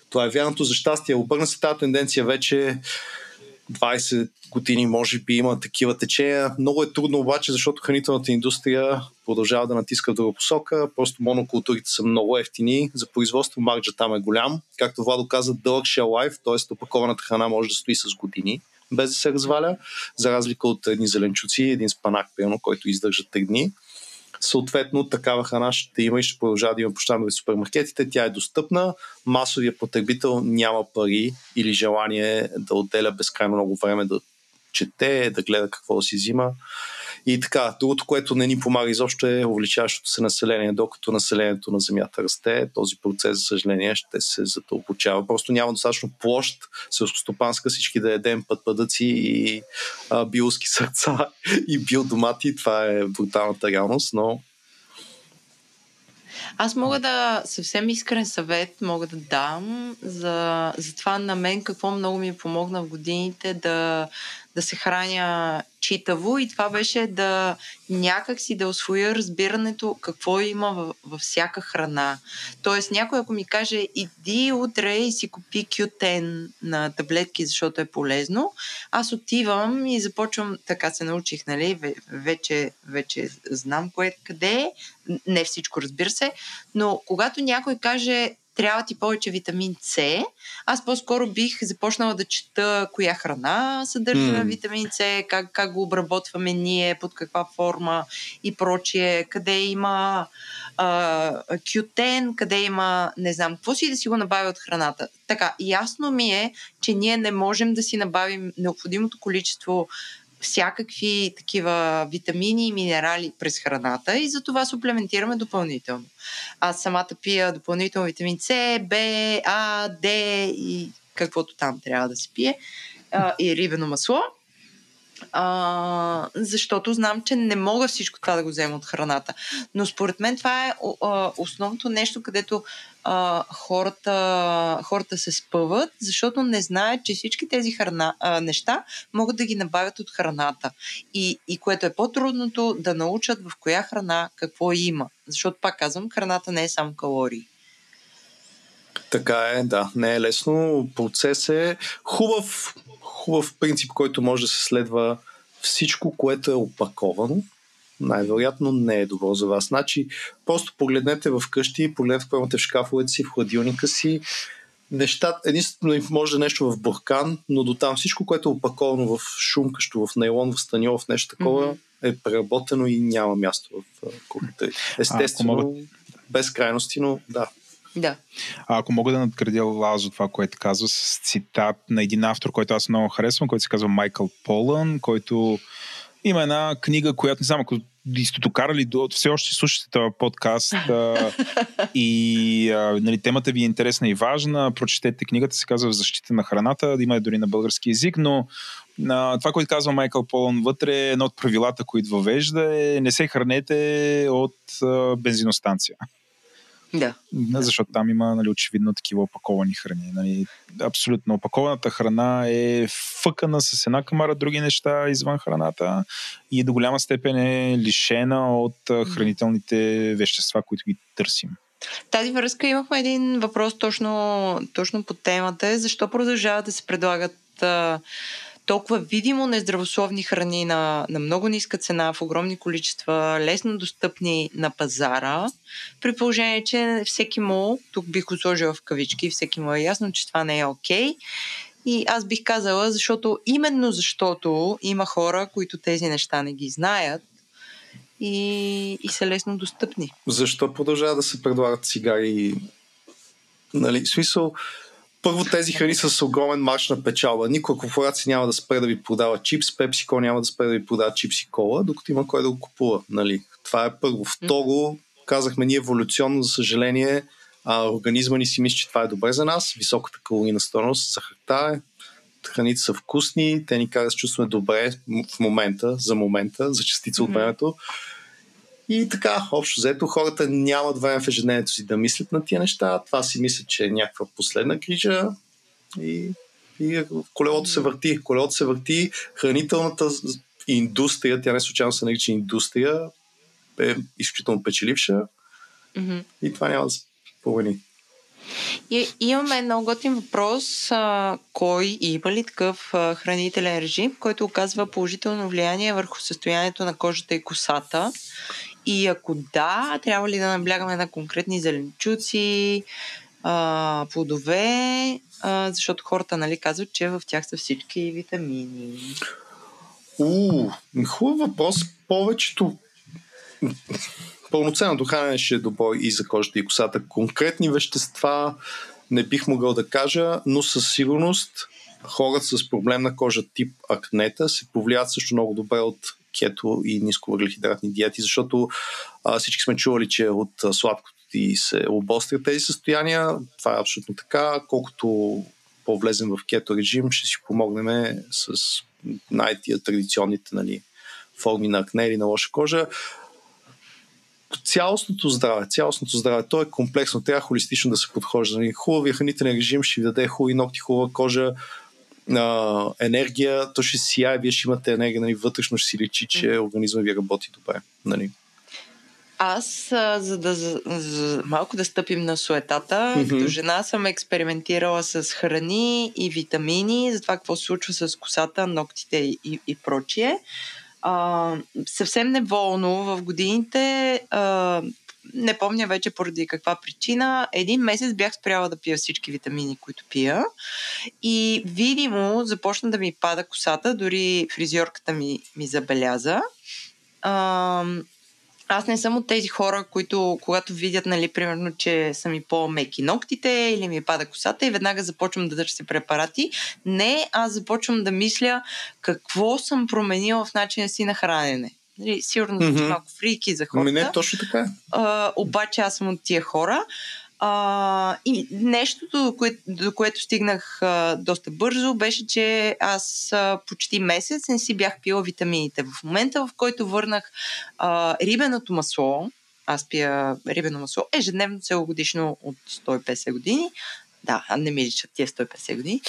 това е вярното. За щастие, обърна се тази тенденция вече 20 години може би има такива течения. Много е трудно обаче, защото хранителната индустрия продължава да натиска в друга посока. Просто монокултурите са много ефтини. За производство марджа там е голям. Както Владо каза, дълъг shell life, т.е. опакованата храна може да стои с години без да се разваля, за разлика от едни зеленчуци, един спанак, пълно, който издържа 3 дни. Съответно, такава храна ще има и ще продължава да има по в супермаркетите. Тя е достъпна. Масовия потребител няма пари или желание да отделя безкрайно много време да чете, да гледа какво да си взима. И така, другото, което не ни помага изобщо е увеличаващото се население. Докато населението на Земята расте, този процес, за съжаление, ще се затълпочава. Просто няма достатъчно площ селскостопанска, всички да едем пътпадъци и а, биоски сърца и биодомати. Това е бруталната реалност, но аз мога да съвсем искрен съвет мога да дам за, за това на мен какво много ми помогна в годините да, да се храня читаво и това беше да някак си да освоя разбирането какво има във, във всяка храна. Тоест някой ако ми каже иди утре и си купи Q10 на таблетки, защото е полезно, аз отивам и започвам, така се научих, нали, вече, вече знам кое къде е, не всичко разбира се, но когато някой каже трябва ти повече витамин С. Аз по-скоро бих започнала да чета коя храна съдържа mm. витамин С, как, как го обработваме ние, под каква форма и прочие, къде има а, кютен, къде има не знам какво си да си го набавя от храната. Така, ясно ми е, че ние не можем да си набавим необходимото количество всякакви такива витамини и минерали през храната и затова суплементираме допълнително. Аз самата пия допълнително витамин С, Б, А, Д и каквото там трябва да се пие а, и рибено масло. А, защото знам, че не мога всичко това да го взема от храната. Но според мен това е а, основното нещо, където а, хората, хората се спъват, защото не знаят, че всички тези храна, а, неща могат да ги набавят от храната. И, и което е по-трудното, да научат в коя храна какво има. Защото, пак казвам, храната не е само калории. Така е, да. Не е лесно. Процес е хубав, хубав принцип, който може да се следва всичко, което е опаковано, най-вероятно не е добро за вас. Значи, просто погледнете в къщи, погледнете какво имате в шкафовете си, в хладилника си. Неща, единствено може нещо в буркан, но до там всичко, което е опаковано в шумкащо, в нейлон, в станьол, в нещо такова, mm-hmm. е преработено и няма място в кухнята. Естествено, мога... без крайности, но да, да. А ако мога да надградя Лазо това, което казва с цитат на един автор, който аз много харесвам, който се казва Майкъл Полън, който има една книга, която не знам, ако сте карали, все още слушате този подкаст а, и а, нали, темата ви е интересна и важна, прочетете книгата, се казва в защита на храната, има е дори на български язик, но а, това, което казва Майкъл Полон вътре, едно от правилата, които въвежда е не се хранете от а, бензиностанция. Да. Защото там има нали, очевидно такива опаковани храни. Нали. Абсолютно. Опакованата храна е фъкана с една камара други неща извън храната и до голяма степен е лишена от хранителните вещества, които ги търсим. Тази връзка имахме един въпрос точно, точно по темата. Защо продължават да се предлагат толкова видимо нездравословни храни на, на много ниска цена, в огромни количества, лесно достъпни на пазара, при положение, че всеки му, тук бих го сложила в кавички, всеки му е ясно, че това не е окей. Okay. И аз бих казала, защото именно защото има хора, които тези неща не ги знаят и, и са лесно достъпни. Защо продължава да се предлагат цигари? Нали, смисъл, първо тези храни са с огромен марш на печалба. Никога корпорация няма да спре да ви продава чипс, PepsiCo няма да спре да ви продава чипс и кола, докато има кой да го купува. Нали? Това е първо. Второ, казахме ние еволюционно, за съжаление, а, организма ни си мисли, че това е добре за нас. Високата калорийна стойност, захарта е, храните са вкусни, те ни карат да се чувстваме добре в момента, за момента, за частица mm-hmm. от времето. И така, общо взето, хората нямат време в ежедневието си да мислят на тия неща. Това си мислят, че е някаква последна грижа и, и колелото се върти. Колелото се върти. Хранителната индустрия, тя не случайно се нарича индустрия, е изключително печеливша mm-hmm. и това няма да се промени. И, имаме много готин въпрос. А, кой има ли такъв а, хранителен режим, който оказва положително влияние върху състоянието на кожата и косата? И ако да, трябва ли да наблягаме на конкретни зеленчуци, а, плодове, а, защото хората нали, казват, че в тях са всички витамини. У, хубав въпрос. Повечето пълноценното хранене ще е добро и за кожата и косата. Конкретни вещества не бих могъл да кажа, но със сигурност хората с проблем на кожа тип акнета се повлият също много добре от кето и нисковъглехидратни диети, защото а, всички сме чували, че от сладкото ти се обострят тези състояния. Това е абсолютно така. Колкото по-влезем в кето режим, ще си помогнем с най-тия традиционните нали, форми на акне или на лоша кожа. Цялостното здраве, цялостното здраве, то е комплексно, трябва холистично да се подхожда. Нали, хубавия хранителен режим ще ви даде хубави ногти, хубава кожа, а, енергия, то ще сияе, вие ще имате енергия, нали, вътрешно ще си личи, че организма ви работи добре. Нали. Аз, за да за, за малко да стъпим на суетата, mm-hmm. като жена съм експериментирала с храни и витамини, за това какво се случва с косата, ногтите и, и прочие. А, съвсем неволно в годините а, не помня вече поради каква причина, един месец бях спряла да пия всички витамини, които пия. И видимо започна да ми пада косата, дори фризьорката ми, ми забеляза. А, аз не съм от тези хора, които когато видят, нали, примерно, че са ми по-меки ногтите или ми пада косата и веднага започвам да търся препарати. Не, аз започвам да мисля какво съм променила в начина си на хранене. Нали, сигурно mm-hmm. малко фрики за хората. Ми не, точно така е. А, обаче аз съм от тия хора. А, и нещото, до, кое, до което стигнах а, доста бързо, беше, че аз а, почти месец не си бях пила витамините. В момента, в който върнах а, рибеното масло, аз пия рибено масло ежедневно целогодишно от 150 години, да, не ми личат тия 150 години.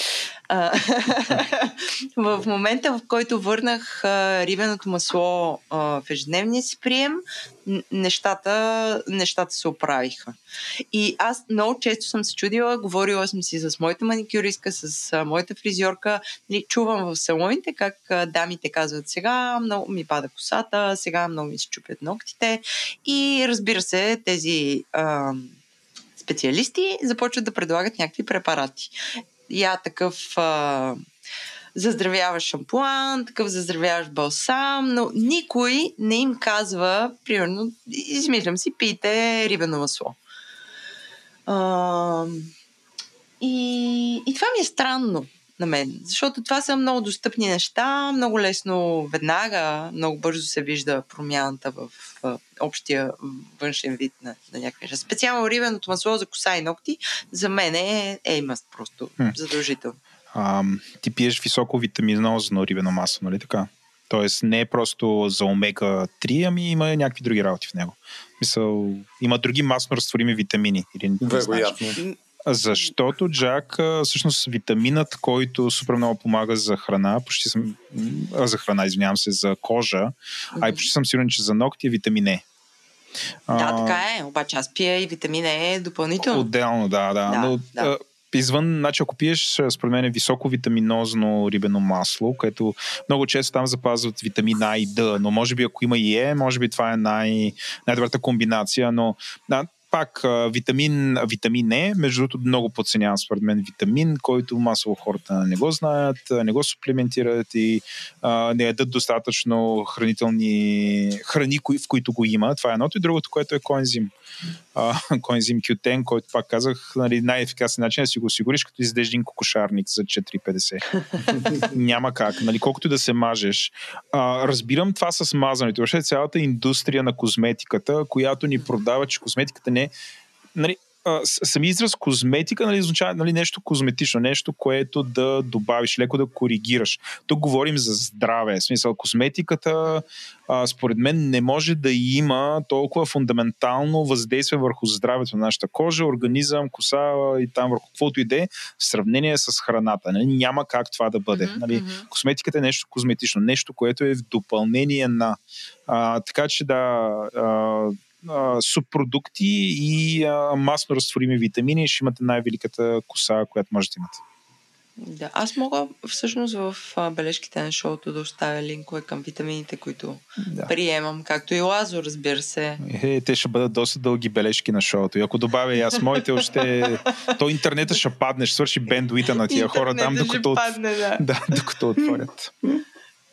в момента, в който върнах а, рибеното масло а, в ежедневния си прием, нещата, нещата се оправиха. И аз много често съм се чудила, говорила съм си с моята маникюристка, с а, моята фризьорка, нали, чувам в салоните как а, дамите казват сега много ми пада косата, сега много ми се чупят ногтите и разбира се, тези а, специалисти започват да предлагат някакви препарати. Я такъв а, заздравяваш шампуан, такъв заздравяваш балсам, но никой не им казва, примерно, измислям си, пийте рибено масло. А, и, и това ми е странно на мен. Защото това са много достъпни неща, много лесно, веднага, много бързо се вижда промяната в, в общия външен вид на, на някакви неща. Специално рибеното масло за коса и ногти, за мен е еймаст просто, хм. задължително. А, ти пиеш високо витаминозно рибено масло, нали така? Тоест не е просто за омега 3, ами има някакви други работи в него. Мисъл, има други масно разтворими витамини. Или Вероятно. Защото Джак, всъщност витаминът, който супер много помага за храна, почти съм, за храна, извинявам се, за кожа, mm-hmm. а и почти съм сигурен, че за ногти е витамин Е. Да, така е. Обаче аз пия и витамин Е допълнително. Отделно, да, да. да, Но, да. извън, значи ако пиеш, според мен, високо витаминозно рибено масло, което много често там запазват витамин А и Д, но може би ако има и Е, може би това е най- най-добрата комбинация, но да, пак витамин, витамин Е, между другото много подценявам според мен витамин, който масово хората не го знаят, не го суплементират и а, не ядат достатъчно хранителни храни, в които го има. Това е едното. И другото, което е коензим коензим Q10, който пак казах, нали, най-ефикасен начин е да си го осигуриш, като издеш един кокошарник за 4,50. Няма как. Нали, колкото да се мажеш. А, разбирам това с мазането. Въобще цялата индустрия на козметиката, която ни продава, че козметиката не нали, сами израз козметика нали, означава нали, нещо козметично, нещо, което да добавиш, леко да коригираш. Тук говорим за здраве. В смисъл, козметиката, а, според мен, не може да има толкова фундаментално въздействие върху здравето на нашата кожа, организъм, коса и там върху каквото и да е, в сравнение с храната. Нали, няма как това да бъде. Mm-hmm. Нали, козметиката е нещо козметично, нещо, което е в допълнение на. А, така че да. А, субпродукти и а, масно разтворими витамини, ще имате най-великата коса, която може да имате. Да, аз мога всъщност в а, бележките на шоуто да оставя линкове към витамините, които да. приемам, както и Лазо, разбира се. Е, те ще бъдат доста дълги бележки на шоуто. И ако добавя и аз моите, още то интернета ще падне, ще свърши бендуита на тия хора там, докато, падне, да. Да, докато отворят.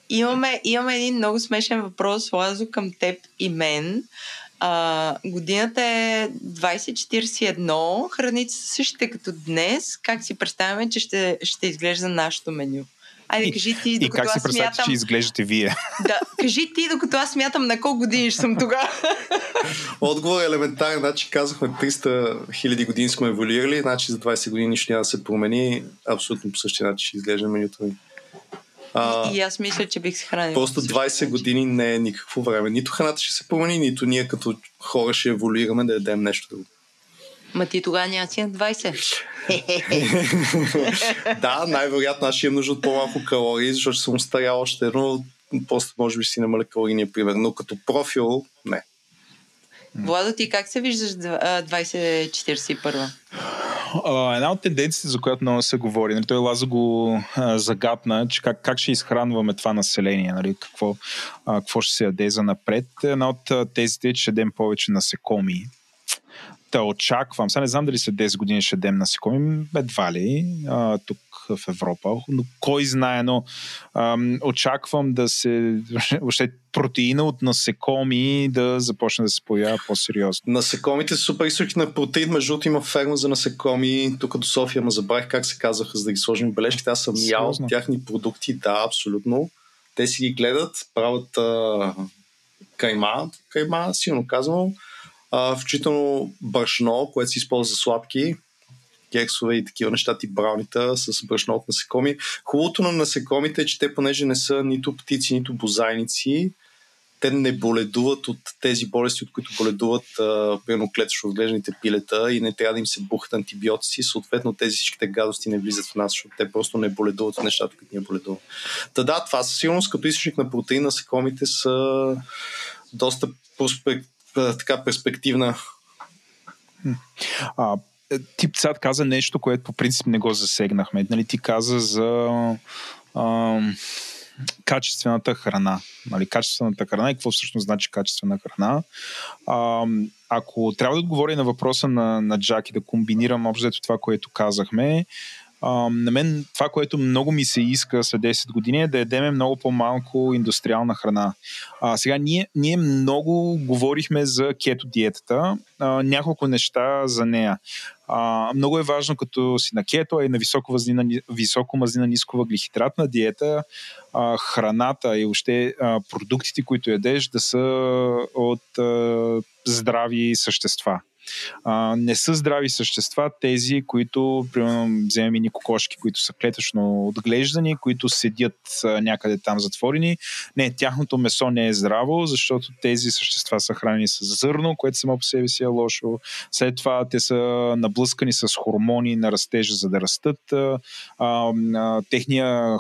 Имаме, имаме един много смешен въпрос, Лазо, към теб и мен. А, годината е 2041, храните са същите като днес. Как си представяме, че ще, ще изглежда нашето меню? Айде, кажи ти, докато и как си представяте, смятам... че изглеждате вие? Да, кажи ти, докато аз смятам на колко години ще съм тогава. Отговор е елементарен. Значи казахме 300 хиляди години сме еволюирали, значи за 20 години нищо няма да се промени. Абсолютно по същия начин ще изглежда менюто ми. А, и аз мисля, че бих се хранил. Просто 20 години не е никакво време. Нито храната ще се промени, нито ние като хора ще еволюираме да ядем нещо друго. Ма ти тогава няма си на 20. да, най-вероятно аз ще имам нужда от по-малко калории, защото съм устарял още, но просто може би си намаля калорийния пример. Но като профил, не. Владо, ти как се виждаш 2041? Една от тенденциите, за която много се говори, нали, той Лаза го а, загатна, че как, как ще изхранваме това население, нали, какво, а, какво ще се яде за напред. Една от тезите е, че ще дадем повече насекоми. Та очаквам, сега не знам дали след 10 години ще дадем насекоми, едва ли, а, тук в Европа, но кой знае, но ам, очаквам да се, въобще протеина от насекоми да започне да се появява по-сериозно. Насекомите са супер източник на протеин, между другото има ферма за насекоми, тук до София, ма забравих как се казаха, за да ги сложим бележките. Аз съм ял тяхни продукти, да, абсолютно. Те си ги гледат, правят а, кайма, кайма, силно казвам, а, включително брашно, което се използва за сладки, кексове и такива неща, ти браунита с брашно от насекоми. Хубавото на насекомите е, че те понеже не са нито птици, нито бозайници, те не боледуват от тези болести, от които боледуват примерно клетъчно отглежданите пилета и не трябва да им се бухат антибиотици. Съответно, тези всичките гадости не влизат в нас, защото те просто не боледуват от нещата, които ние боледуват. Та да, това със сигурност като източник на протеин насекомите са доста проспект, така перспективна а, ти сега каза нещо, което по принцип не го засегнахме. Нали, ти каза за а, качествената храна. Нали, качествената храна и какво всъщност значи качествена храна. А, ако трябва да отговоря на въпроса на, на и да комбинирам общо това, което казахме, на мен това, което много ми се иска след 10 години е да ядеме много по-малко индустриална храна. А, сега, ние, ние много говорихме за кето диетата, а, няколко неща за нея. А, много е важно, като си на кето, а и на високо, възнина, високо мазнина, ниско въглехидратна диета, а, храната и още продуктите, които ядеш, да са от а, здрави същества а, не са здрави същества тези, които, примерно, вземем и кокошки, които са клетъчно отглеждани, които седят а, някъде там затворени. Не, тяхното месо не е здраво, защото тези същества са хранени с зърно, което само по себе си е лошо. След това те са наблъскани с хормони на растежа, за да растат. А, а, техния,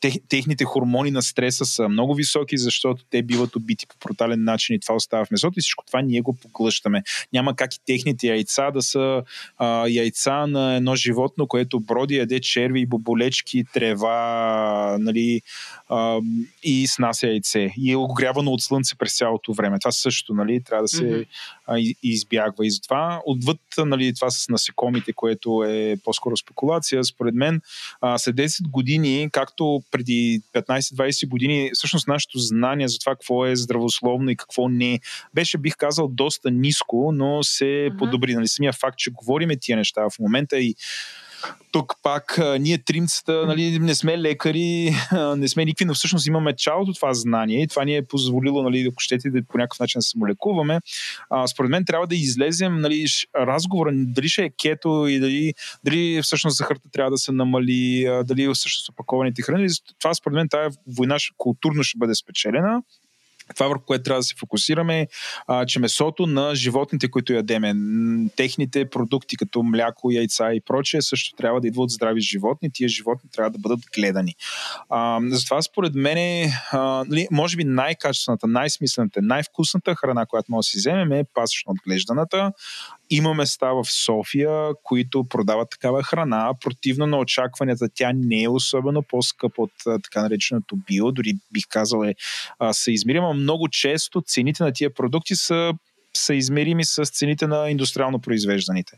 тех, техните хормони на стреса са много високи, защото те биват убити по брутален начин и това остава в месото и всичко това ние го поглъщаме. Няма как и техните яйца да са а, яйца на едно животно, което броди, яде черви, боболечки, трева, нали, а, и снася яйце. И е огрявано от слънце през цялото време. Това също нали, трябва да се mm-hmm. а, избягва. И затова отвъд нали, това с насекомите, което е по-скоро спекулация, според мен а, след 10 години, както преди 15-20 години, всъщност нашето знание за това какво е здравословно и какво не беше, бих казал, доста ниско, но се mm-hmm. подобри. Нали, самия факт, че говориме тия неща в момента и тук пак ние тримцата нали, не сме лекари, не сме никакви, но всъщност имаме цялото това знание и това ни е позволило, нали, ако щете, да по някакъв начин да се молекуваме. А, според мен трябва да излезем нали, разговора дали ще е кето и дали, дали всъщност захарта трябва да се намали, дали всъщност опакованите храни. Това според мен тази война културно ще бъде спечелена това върху което трябва да се фокусираме е, че месото на животните, които ядеме, техните продукти като мляко, яйца и прочее, също трябва да идват от здрави животни. Тия животни трябва да бъдат гледани. А, затова според мен нали, може би най-качествената, най-смислената, най-вкусната храна, която може да си вземем е пасечно отглежданата, има места в София, които продават такава храна. Противно на очакванията, тя не е особено по-скъпа от така нареченото био, дори бих казал е съизмерима. Много често цените на тия продукти са са измерими с цените на индустриално произвежданите.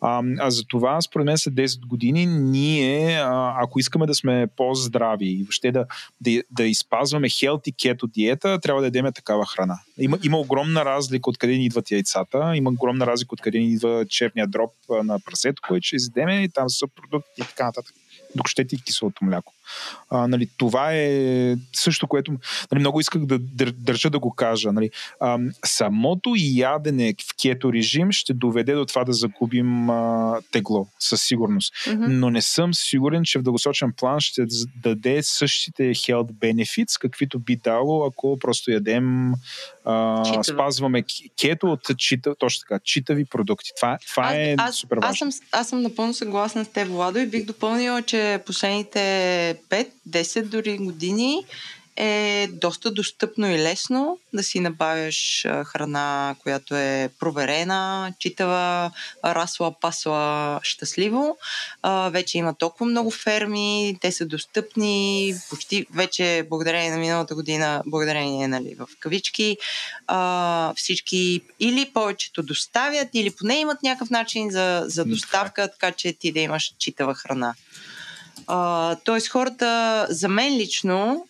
А, а за това, според мен, след 10 години, ние, ако искаме да сме по-здрави и въобще да, да, да изпазваме healthy keto диета, трябва да ядем такава храна. Има, има огромна разлика откъде ни идват яйцата, има огромна разлика откъде ни идва черния дроб на прасето, който ще изядеме и там са продукти и така нататък докато ще ти киселото мляко. А, нали, това е също, което нали, много исках да държа да го кажа. Нали. А, самото ядене в кето режим ще доведе до това да загубим а, тегло, със сигурност. Mm-hmm. Но не съм сигурен, че в дългосрочен план ще даде същите health benefits, каквито би дало, ако просто ядем а, спазваме кето от чита, точно така, читави продукти. Това, това аз, е аз, супер важно. Аз съм, аз съм напълно съгласна с теб, Владо, и бих допълнила, че последните 5-10 дори години е доста достъпно и лесно да си набавяш храна, която е проверена, читава, расла, пасла щастливо. Вече има толкова много ферми, те са достъпни, почти вече благодарение на миналата година, благодарение нали, в кавички, всички или повечето доставят, или поне имат някакъв начин за, за доставка, така че ти да имаш читава храна. Тоест хората, за мен лично,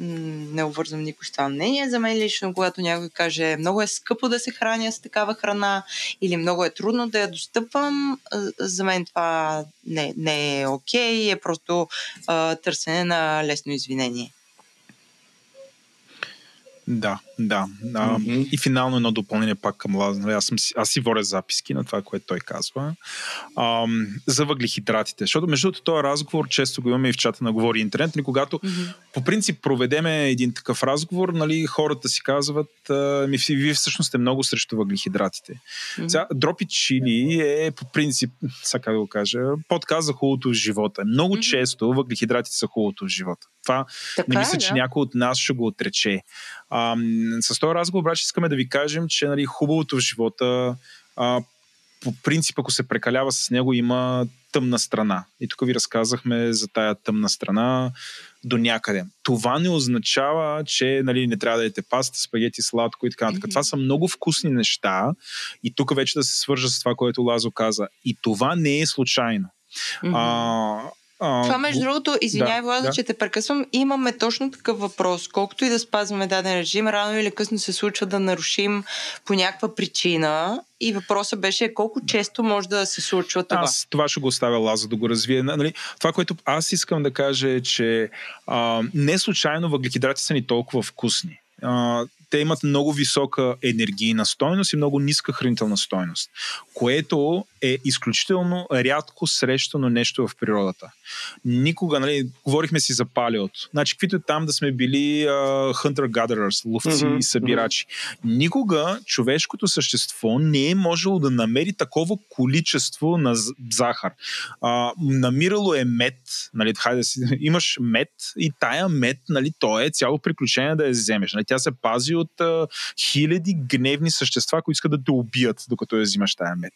не обвързвам никой с това мнение. За мен лично, когато някой каже много е скъпо да се храня с такава храна или много е трудно да я достъпвам, за мен това не, не е окей, е просто а, търсене на лесно извинение. Да, да. А, mm-hmm. И финално едно допълнение пак към. Нали, аз, съм, аз си воря записки на това, което той казва. А, за въглехидратите. Защото между другото този разговор често го имаме и в чата на Говори Интернет. Нали, когато mm-hmm. по принцип проведеме един такъв разговор, нали, хората си казват ми, вие всъщност сте много срещу въглехидратите. Mm-hmm. Сега, дропи чили е по принцип, сега да го кажа, подказ за хубавото в живота. Много mm-hmm. често въглехидратите са хубавото в живота. Това така не мисля, да. че някой от нас ще го отрече. А, с този разговор обаче искаме да ви кажем, че нали, хубавото в живота а, по принцип, ако се прекалява с него, има тъмна страна. И тук ви разказахме за тая тъмна страна до някъде. Това не означава, че нали, не трябва да ядете паста, спагети, сладко и така нататък. Mm-hmm. Това са много вкусни неща и тук вече да се свържа с това, което Лазо каза. И това не е случайно. Mm-hmm. А, а, Това, между другото, извинявай, да, Влада, да. че те прекъсвам, имаме точно такъв въпрос. Колкото и да спазваме даден режим, рано или късно се случва да нарушим по някаква причина. И въпросът беше колко често може да се случва това. Аз това ще го оставя Лаза да го развие. Нали, това, което аз искам да кажа е, че а, не случайно въглехидрати са ни толкова вкусни. А, те имат много висока енергийна стойност и много ниска хранителна стойност, което е изключително рядко срещано нещо в природата. Никога, нали, говорихме си за палеото. Значи, каквито там да сме били uh, hunter-gatherers, ловци mm-hmm. и събирачи. Никога човешкото същество не е можело да намери такова количество на захар. Uh, намирало е мед, нали, хайде да си, имаш мед и тая мед, нали, то е цяло приключение да я вземеш. Нали, тя се пази от uh, хиляди гневни същества, които искат да те убият, докато я взимаш тая мед.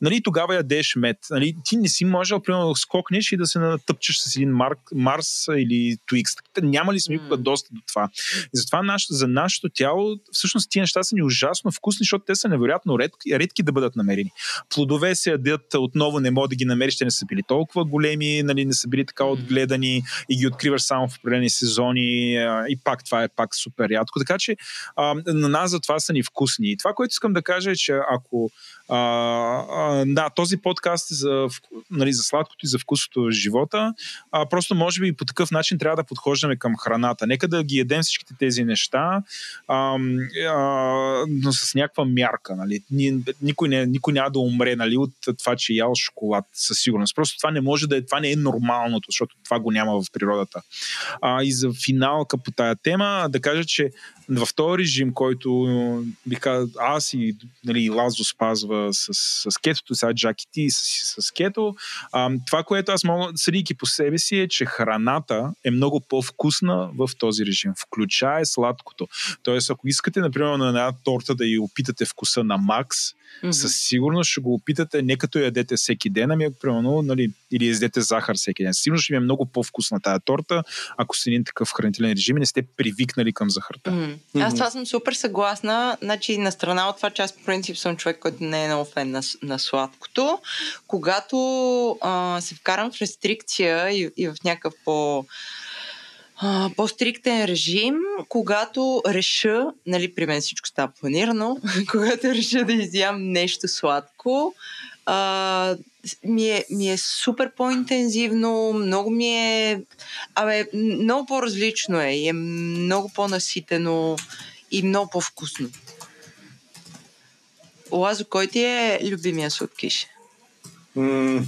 Нали, тогава ядеш мед. Нали, ти не си можел, примерно, да скокнеш и да се натъпчеш с един Марк, Марс или Твикс. Няма ли сме никога доста до това? И затова наш, за нашето тяло, всъщност тия неща са ни ужасно вкусни, защото те са невероятно редки, редки да бъдат намерени. Плодове се ядят, отново не мога да ги намериш, те не са били толкова големи, нали, не са били така отгледани и ги откриваш само в определени сезони и пак това е пак супер рядко. Така че а, на нас за това са ни вкусни. И това, което искам да кажа е, че ако а, а, да, този подкаст е за, нали, за сладкото и за вкусото в живота. А, просто може би по такъв начин трябва да подхождаме към храната. Нека да ги едем всичките тези неща, а, а, но с някаква мярка. Нали. Никой, не, никой няма да умре нали, от това, че е ял шоколад със сигурност. Просто това не може да е, това не е нормалното, защото това го няма в природата. А, и за финалка по тая тема да кажа, че в този режим, който бих казал, аз и нали, Лазо спазва с, с кетото, сега Джаки ти с, с кето, а, това, което аз мога, съдейки по себе си, е, че храната е много по-вкусна в този режим, включая сладкото. Тоест, ако искате, например, на една торта да я опитате вкуса на Макс, mm-hmm. със сигурност ще го опитате не като ядете всеки ден, ами примерно, нали, или ядете захар всеки ден. Сигурно ще ви е много по-вкусна тая торта, ако сте един такъв хранителен режим и не сте привикнали към захарта. Mm-hmm. Mm-hmm. Аз това съм супер съгласна. Значи, на страна от това, че аз по принцип съм човек, който не е много фен на, на сладкото. Когато а, се вкарам в рестрикция и, и в някакъв по по-стриктен режим, когато реша, нали, при мен всичко става планирано, когато реша да изям нещо сладко, а, ми, е, ми е супер по-интензивно, много ми е... Абе, много по-различно е и е много по-наситено и много по-вкусно. Лазо, кой ти е любимия сладкиш? Mm,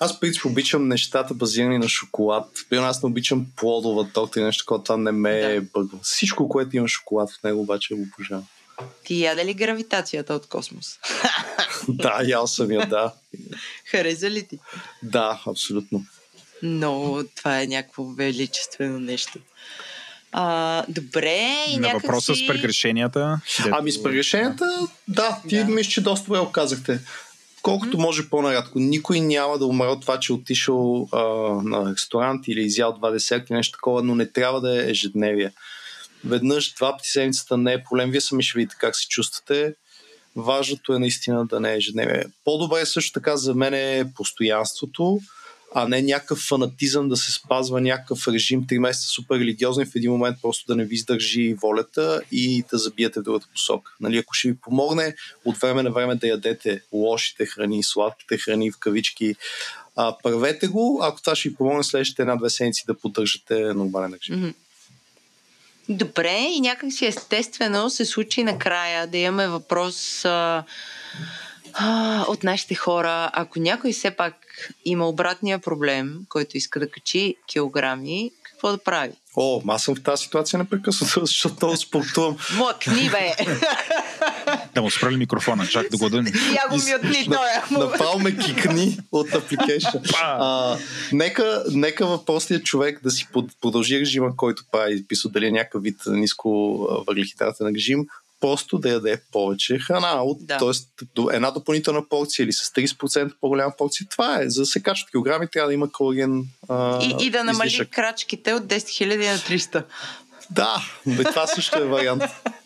аз, принцип, обичам нещата базирани на шоколад. Примерно аз не обичам плодова торта и нещо, което това не ме да. бъгва. Всичко, което има шоколад в него, обаче го обожавам. Ти яде ли гравитацията от космос? да, ял съм я, да. Хареса ли ти? Да, абсолютно. Но това е някакво величествено нещо. А, добре, и На някак въпроса си... с прегрешенията. дето- Ами с прегрешенията, да, ти Да. мисля, че доста добре казахте. Колкото може по-нарядко. Никой няма да умре от това, че е отишъл а, на ресторант или изял два десерта, нещо такова, но не трябва да е ежедневие. Веднъж, два пъти седмицата не е проблем. Вие сами ще видите как се чувствате. Важното е наистина да не е ежедневие. По-добре също така за мен е постоянството, а не някакъв фанатизъм да се спазва някакъв режим, три месеца супер религиозен, в един момент просто да не ви издържи волята и да забиете в другата посока. Нали, ако ще ви помогне от време на време да ядете лошите храни, сладките храни в кавички, а, правете го, ако това ще ви помогне следващите една-две седмици да поддържате нормален режим. Мгм. Добре, и някак си естествено се случи накрая да имаме въпрос а, а, от нашите хора. Ако някой все пак има обратния проблем, който иска да качи килограми, какво да прави? О, аз съм в тази ситуация непрекъснато, защото много спортувам. Млъкни, бе! Да му спрали микрофона, чак да го дън. Я го ми отни той. Направо ме кикни от application. А, нека, нека въпросният човек да си под- продължи режима, който прави, писал дали е някакъв вид ниско въглехидратен режим, просто да яде повече храна. От, Да. Тоест, една допълнителна порция или с 30% по-голяма порция. Това е. За да се качват килограми, трябва да има калориен а, И, и да намали излишък. крачките от 10 000 на 300. Да, бе, това също е вариант.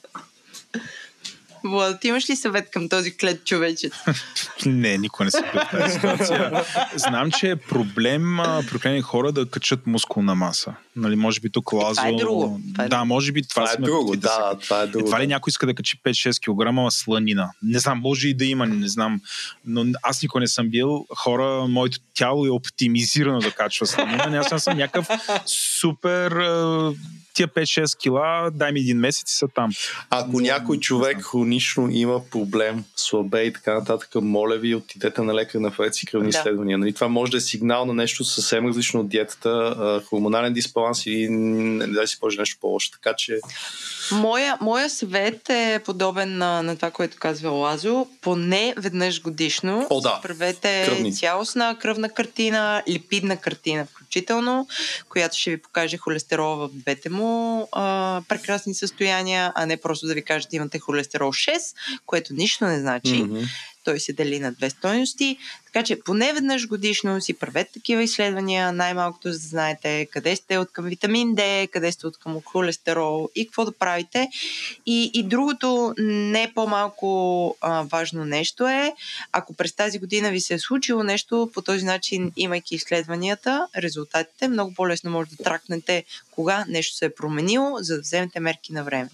Влад, ти имаш ли съвет към този клет човечец? Не, никой не се бил в тази ситуация. Знам, че е проблем определени хора да качат мускулна маса. Нали, може би тук Лазо... това е друго. Това е да, може би това, Това е друго, да, се- това е друго. Едва ли някой иска да качи 5-6 кг сланина? Не знам, може и да има, не знам. Но аз никой не съм бил. Хора, моето тяло е оптимизирано да качва сланина. Аз съм някакъв супер... Тия 5-6 кила, дай ми един месец и са там. Ако някой човек хронично има проблем, слабе и така нататък, моля ви, отидете на лекар, направете си кръвни Да. изследвания. Нали? Това може да е сигнал на нещо съвсем различно от диетата, хормонален дисбаланс или не дай си Боже нещо по-лошо. Така че Моя, моя съвет е подобен на, на това, което казва Лазо. Поне веднъж годишно О, да. правете Кръвни. цялостна кръвна картина, липидна картина включително, която ще ви покаже холестерола в двете му а, прекрасни състояния, а не просто да ви каже, че имате холестерол 6, което нищо не значи. Мгм. Той се дели на две стойности. Така че поне веднъж годишно си правете такива изследвания, най-малкото за да знаете къде сте от към витамин D, къде сте от към холестерол и какво да правите. И, и другото не по-малко а, важно нещо е, ако през тази година ви се е случило нещо, по този начин, имайки изследванията, резултатите, много по-лесно може да тракнете кога нещо се е променило, за да вземете мерки на време.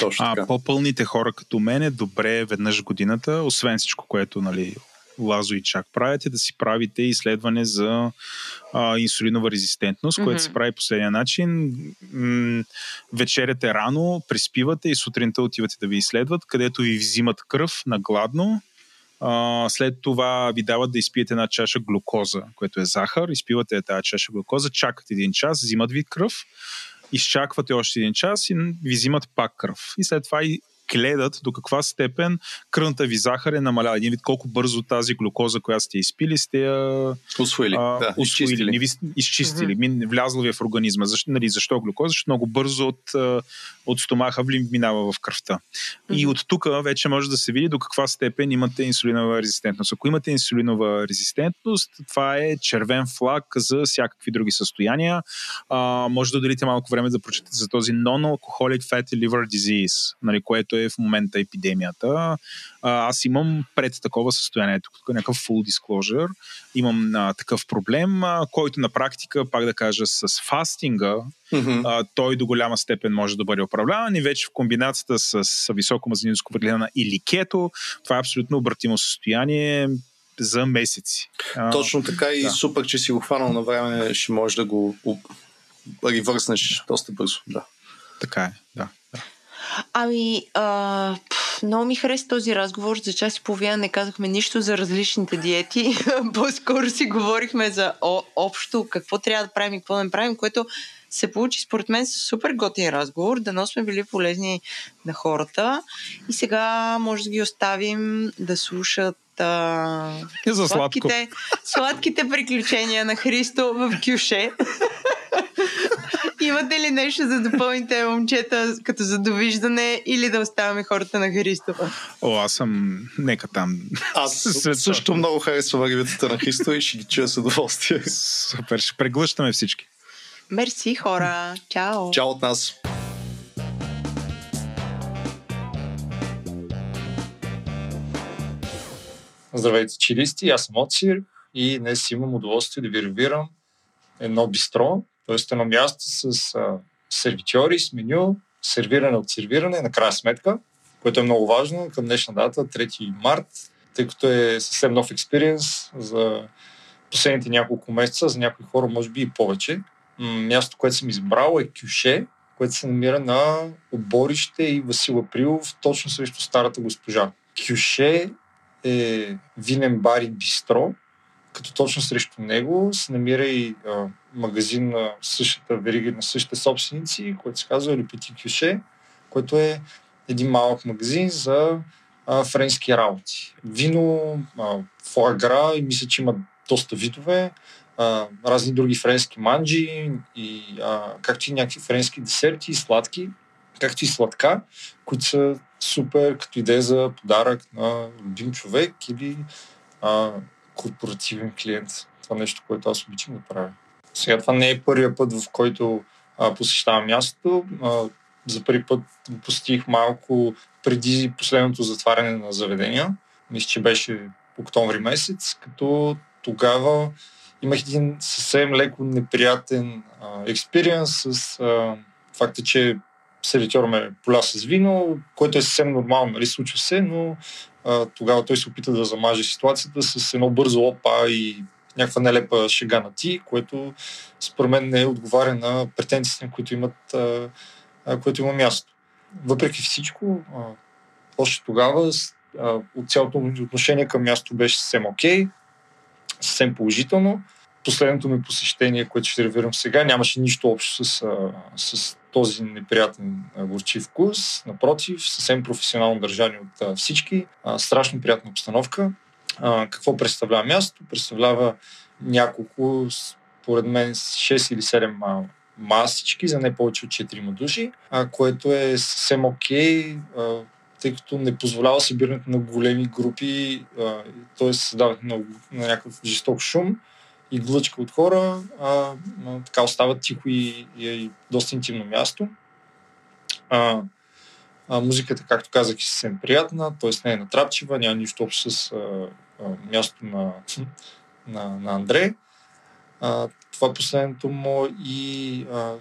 Точно А така. по-пълните хора като мен е добре веднъж годината, освен всичко, което нали, Лазо и Чак правят, е да си правите изследване за а, инсулинова резистентност, Мгм. което се прави последния начин. М- вечеряте рано, приспивате и сутринта отивате да ви изследват, където ви взимат кръв на гладно. А, след това ви дават да изпиете една чаша глюкоза, което е захар. Изпивате тази чаша глюкоза, чакате един час, взимат ви кръв изчаквате още един час и ви взимат пак кръв. И след това и гледат до каква степен кръвната ви захар е намаляла. Един вид колко бързо тази глюкоза, която сте изпили, сте я Усвоили. а, да, усвоили, изчистили. не ви изчистили, mm-hmm. влязло ви е в организма. Защо, нали, защо глюкоза? Защото много бързо от, от стомаха минава в кръвта. И Мгм. от тук вече може да се види до каква степен имате инсулинова резистентност. Ако имате инсулинова резистентност, това е червен флаг за всякакви други състояния. А, може да отделите малко време да прочетете за този non-alcoholic fatty liver disease, нали, което е в момента епидемията. А, аз имам пред такова състояние, тук е някакъв full disclosure, имам а, такъв проблем, а, който на практика, пак да кажа, с фастинга, Мгм. а, той до голяма степен може да бъде управляван и вече в комбинацията с, с високо мазнинско въглена или кето, това е абсолютно обратимо състояние за месеци. А, Точно така и да. супер, че си го хванал на време, ще можеш да го ревърснеш доста бързо. Да. Така е, да. Ами, а, пф, много ми хареса този разговор. За час и половина не казахме нищо за различните диети. По-скоро си говорихме за о, общо какво трябва да правим и какво не правим, което се получи според мен супер готин разговор. Дано сме били полезни на хората. И сега може да ги оставим да слушат а, за сладките, сладките приключения на Христо в Кюше. Имате ли нещо да допълните, момчета, като за довиждане или да оставяме хората на Христова? О, аз съм... Нека там. Аз също много харесвам ревютата на Христо и ще ги чуя с удоволствие. Супер, ще преглъщаме всички. Мерси, хора. Чао. Чао от нас. Здравейте, чилисти! Аз съм Оцир и днес имам удоволствие да ви ревирам едно бистро, т.е. едно място с а, сервитьори, с меню, сервиране от сервиране, на края сметка, което е много важно към днешна дата, 3 март, тъй като е съвсем нов експириенс за последните няколко месеца, за някои хора може би и повече. Място, което съм избрал е Кюше, което се намира на Оборище и Васил Априлов, точно срещу старата госпожа. Кюше е винен бар и бистро, като точно срещу него се намира и а, магазин на същата верига, на същите собственици, който се казва Лепети Кюше, който е един малък магазин за а, френски работи. Вино, а, фуагра и мисля, че има доста видове, а, разни други френски манджи, и, а, както и някакви френски десерти и сладки, както и сладка, които са супер като идея за подарък на любим човек или а, корпоративен клиент. Това нещо, което аз обичам да правя. Сега това не е първия път, в който а, посещавам мястото. А, за първи път го посетих малко преди последното затваряне на заведения. Мисля, че беше октомври месец, като тогава имах един съвсем леко неприятен експириенс с а, факта, че сервитьор ме поля с вино, което е съвсем нормално, нали, случва се, но а, тогава той се опита да замаже ситуацията с едно бързо опа и някаква нелепа шега на ти, което според мен не отговаря на претенциите, които имат, а, а, има място. Въпреки всичко, а, още тогава а, от цялото отношение към място беше съвсем окей, okay, съвсем положително. Последното ми посещение, което ще ревирам сега, нямаше нищо общо с, а, с този неприятен горчив вкус. Напротив, съвсем професионално държани от всички. Страшно приятна обстановка. Какво представлява място? Представлява няколко, според мен, 6 или 7 а, масички за не повече от 4 души, което е съвсем окей, тъй като не позволява събирането на големи групи, т.е. създаването на, на някакъв жесток шум и глъчка от хора, а, а, така остава тихо и, и, и доста интимно място. А, а, музиката, както казах, е съвсем приятна, т.е. не е натрапчива, няма нищо общо с а, а, място на, на, на Андре. А, това е последното му и а,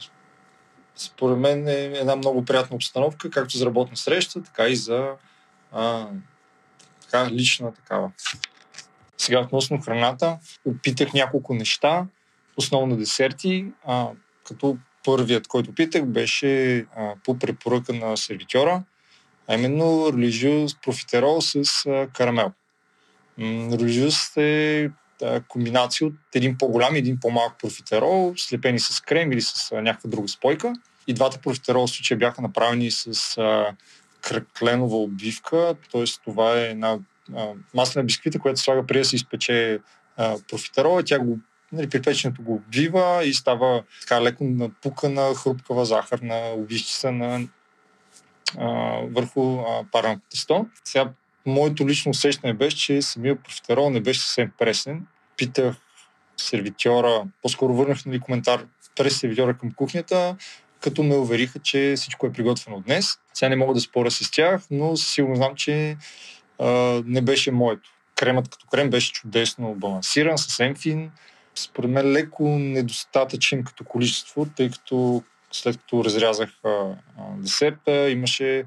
според мен е една много приятна обстановка, както за работна среща, така и за а, така, лична такава. Сега относно храната, опитах няколко неща, основно десерти, а, като първият, който опитах, беше а, по препоръка на сервитьора, а именно релижиус профитерол с а, карамел. Релижиус е а, комбинация от един по-голям и един по-малък профитерол, слепени с крем или с а, някаква друга спойка. И двата профитерол случая бяха направени с а, кръкленова обивка, т.е. това е една маслена бисквита, която слага преди да се изпече профитерол, тя го нали, припеченето го обвива и става така леко напукана, хрупкава захарна обивчица на върху а, парното тесто. Сега, моето лично усещане беше, че самия профитерол не беше съвсем пресен. Питах сервитьора, по-скоро върнах нали, коментар през сервитьора към кухнята, като ме увериха, че всичко е приготвено днес. Сега не мога да споря с тях, но сигурно знам, че а, не беше моето. Кремът като крем беше чудесно балансиран, съвсем фин. Според мен леко недостатъчен като количество, тъй като след като разрязах а, десерта, имаше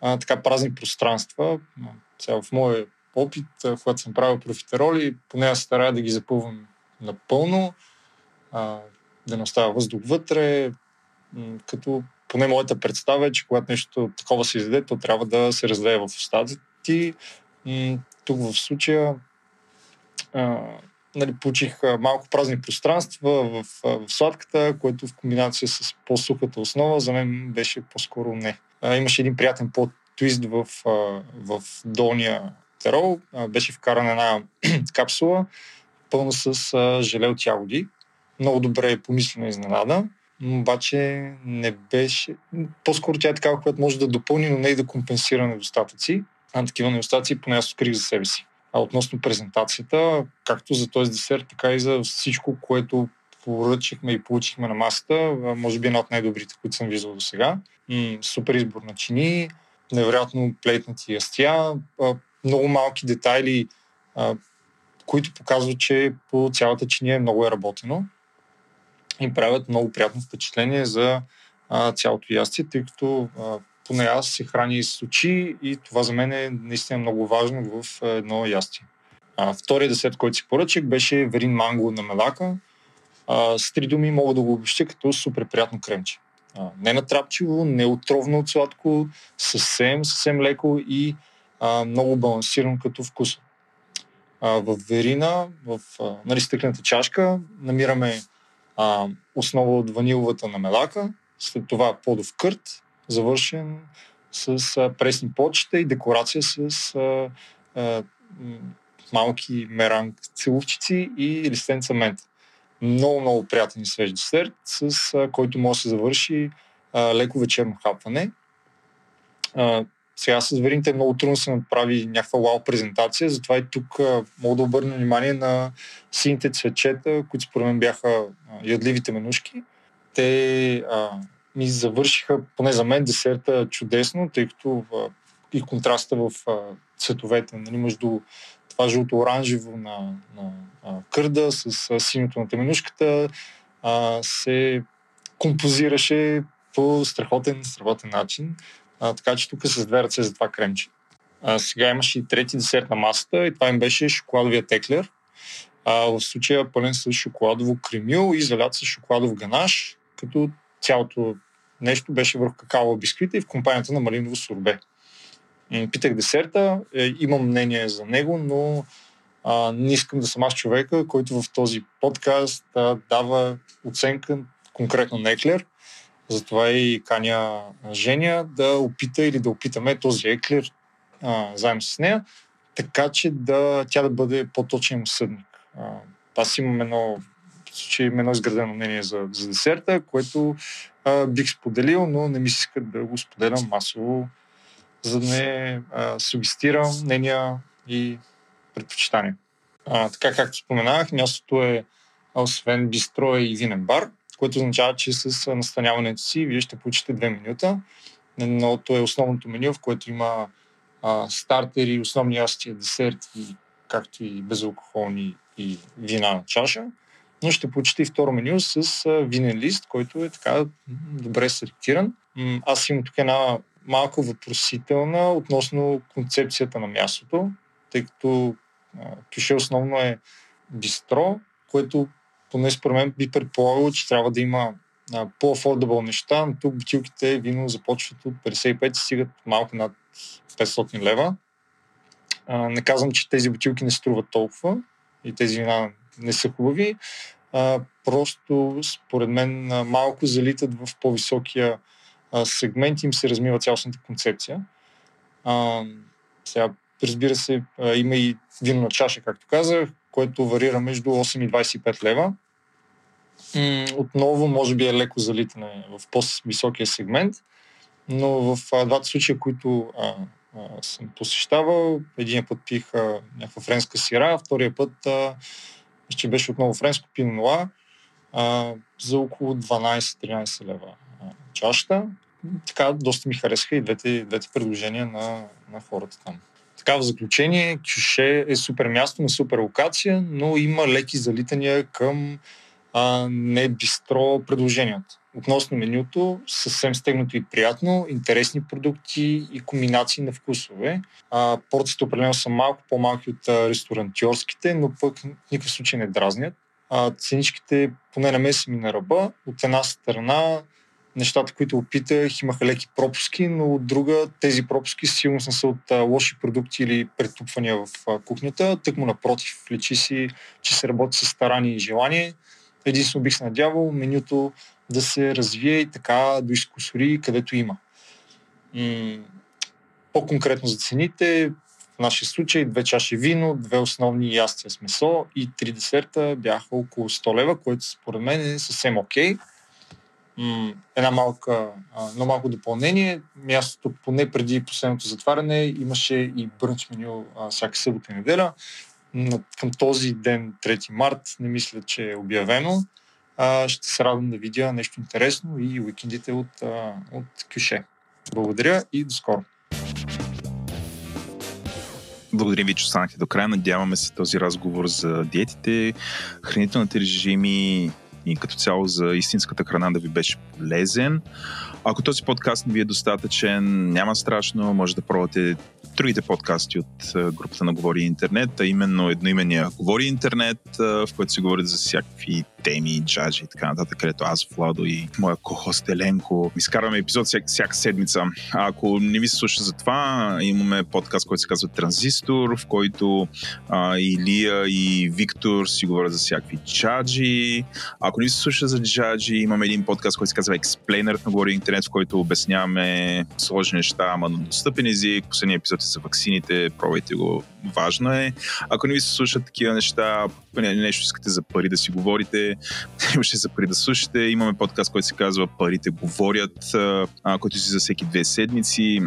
а, така празни пространства. Сега в моя опит, когато съм правил профитероли, поне аз старая да ги запълвам напълно, а, да не остава въздух вътре, като поне моята представа е, че когато нещо такова се издаде, то трябва да се разлее в устата ти. Тук в случая а, нали, получих малко празни пространства в, в, в сладката, което в комбинация с по-сухата основа за мен беше по-скоро не. А, имаше един приятен по-твист в, в долния терол. А, беше вкарана една капсула, пълна с а, желе от ягоди. Много добре е помислена изненада. обаче не беше... По-скоро тя е такава, която може да допълни, но не и да компенсира недостатъци. А такива недостатъци поне аз открих за себе си. А относно презентацията, както за този десерт, така и за всичко, което поръчихме и получихме на масата, може би една от най-добрите, които съм виждал до сега. Супер избор на чини, невероятно плейтнати ястия, много малки детайли, които показват, че по цялата чиния е много е работено и правят много приятно впечатление за цялото ястие, тъй като поне аз се храни с очи и това за мен е наистина много важно в едно ястие. А, втория десет, който си поръчах, беше верин манго на мелака. А, с три думи мога да го обобщя като супер приятно кремче. А, не натрапчиво, не отровно от сладко, съвсем, съвсем леко и а, много балансирано като вкус. А, в верина, в а, нали, стъклената чашка, намираме а, основа от ваниловата на мелака, след това подов кърт, завършен с а, пресни почета и декорация с а, а, малки меранг целувчици и листенца мента. Много, много приятен и свеж десерт, с а, който може да се завърши а, леко вечерно хапване. А, сега с верините много трудно се направи някаква вау презентация, затова и тук а, мога да обърна внимание на сините цветчета, които според мен бяха а, ядливите менушки. Те а, ми завършиха, поне за мен, десерта чудесно, тъй като а, и контраста в а, цветовете, нали, между това жълто-оранжево на, на а, кърда с а, синьото на теменушката а, се композираше по страхотен, страхотен начин. А, така че тук с две ръце за това кремче. А, сега имаше и трети десерт на масата и това им беше шоколадовия теклер. А, в случая пълен с шоколадово кремил и залят с шоколадов ганаш, като цялото нещо беше върху какао бисквита и в компанията на малиново сорбе. Питах десерта, е, имам мнение за него, но а, не искам да съм аз човека, който в този подкаст а, дава оценка конкретно на Еклер. Затова и каня Женя да опита или да опитаме този Еклер а, заедно с нея, така че да, тя да бъде по-точен съдник. А, аз имам едно случай има едно изградено мнение за, за десерта, което а, бих споделил, но не ми се иска да го споделям масово, за да не а, сугестирам мнения и предпочитания. А, така както споменах, мястото е освен бистро и винен бар, което означава, че с настаняването си вие ще получите две менюта. Едното е основното меню, в което има а, стартери, основни ястия, десерти, както и безалкохолни и вина на чаша но ще получите и второ меню с винен лист, който е така добре селектиран. Аз имам тук една малко въпросителна относно концепцията на мястото, тъй като пише основно е бистро, което поне според мен би предполагало, че трябва да има по-афордабъл неща, но тук бутилките вино започват от 55 и стигат малко над 500 лева. не казвам, че тези бутилки не струват толкова и тези вина не са хубави. А, просто, според мен, малко залитат в по-високия а, сегмент и им се размива цялостната концепция. А, сега, разбира се, а, има и вино на чаша, както казах, което варира между 8 и 25 лева. М- отново, може би е леко залитане в по-високия сегмент, но в а, двата случая, които а, а, съм посещавал, един път пих а, някаква френска сира, втория път а, че беше отново френско пино а, за около 12-13 лева чашата. Така, доста ми харесаха и двете, двете предложения на, на хората там. Така, в заключение, Кюше е супер място на супер локация, но има леки залитания към а, не бистро предложенията. Относно менюто, съвсем стегнато и приятно, интересни продукти и комбинации на вкусове. А, порциите определено са малко по-малки от ресторантьорските, но пък в никакъв случай не дразнят. А, ценичките поне на мен са ми на ръба. От една страна нещата, които опитах, имаха леки пропуски, но от друга тези пропуски сигурно са от а, лоши продукти или претупвания в а, кухнята. Тък му напротив, личи си, че се работи с старание и желание. Единствено бих се надявал менюто да се развие и така до изкусори, където има. М- по-конкретно за цените, в нашия случай две чаши вино, две основни ястия с месо и три десерта бяха около 100 лева, което според мен е съвсем окей. м- една малка, едно малко допълнение. Мястото поне преди последното затваряне имаше и брънч меню всяка събота и неделя. Към този ден, 3 март, не мисля, че е обявено. А, ще се радвам да видя нещо интересно и уикендите от, а, от Кюше. Благодаря и до скоро. Благодарим ви, че останахте до края. Надяваме се този разговор за диетите, хранителните режими и като цяло за истинската храна да ви беше полезен. Ако този подкаст не ви е достатъчен, няма страшно, може да пробвате другите подкасти от групата на Говори Интернет, а именно едноимения Говори Интернет, в който се говорят за всякакви теми, джаджи и така нататък, където аз, Владо и моя кохост Еленко изкарваме епизод всяка, всяка седмица. А ако не ви се слуша за това, имаме подкаст, който се казва Транзистор, в който а, и Лия и Виктор си говорят за всякакви джаджи. Ако не ви се слуша за джаджи, имаме един подкаст, който се казва Explainer на Говори Интернет, в който обясняваме сложни неща, ама на достъпен език. Последният епизод е за ваксините, пробвайте го, важно е. Ако не ви се слушат такива неща, нещо искате за пари да си говорите, имаше за пари да слушате. Имаме подкаст, който се казва Парите говорят, а, който си за всеки две седмици,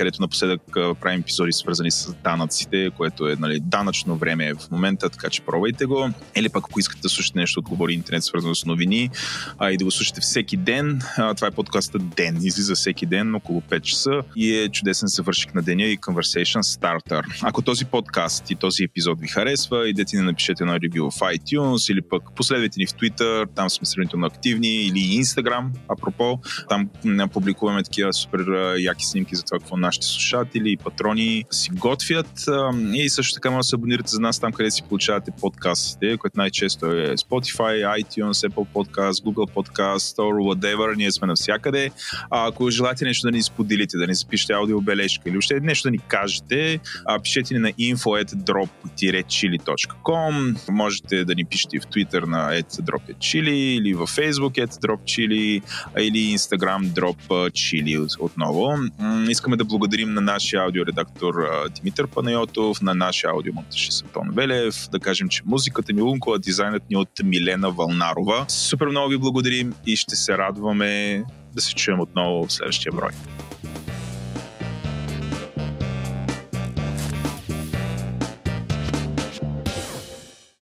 където напоследък правим епизоди свързани с данъците, което е нали, данъчно време в момента, така че пробвайте го. Или пък ако искате да слушате нещо от Говори Интернет, свързано с новини, а, и да го слушате всеки ден, това е подкаста Ден. Излиза всеки ден около 5 часа и е чудесен съвършик на деня и Conversation Starter. Ако този подкаст и този епизод ви харесва, идете ни напишете на ревю в iTunes или пък последвайте ни в Twitter, там сме сравнително активни, или Instagram, апропо. Там публикуваме такива супер яки снимки за това какво нашите слушатели и патрони си готвят. И също така може да се абонирате за нас там, къде си получавате подкастите, което най-често е Spotify, iTunes, Apple Podcast, Google Podcast, or whatever. Ние сме навсякъде. А ако желаете нещо да ни споделите, да ни запишете аудиобележка или още нещо да ни кажете, пишете ни на info.drop-chili.com Можете да ни пишете в Twitter на @dropchili или във Facebook @dropchili или Instagram dropchili отново. Искаме да благодарим на нашия аудиоредактор Димитър Панайотов, на нашия аудиомонтаж Антон Велев, да кажем, че музиката ни Лунко, а дизайнът ни от Милена Вълнарова. Супер много ви благодарим и ще се радваме да се чуем отново в следващия брой.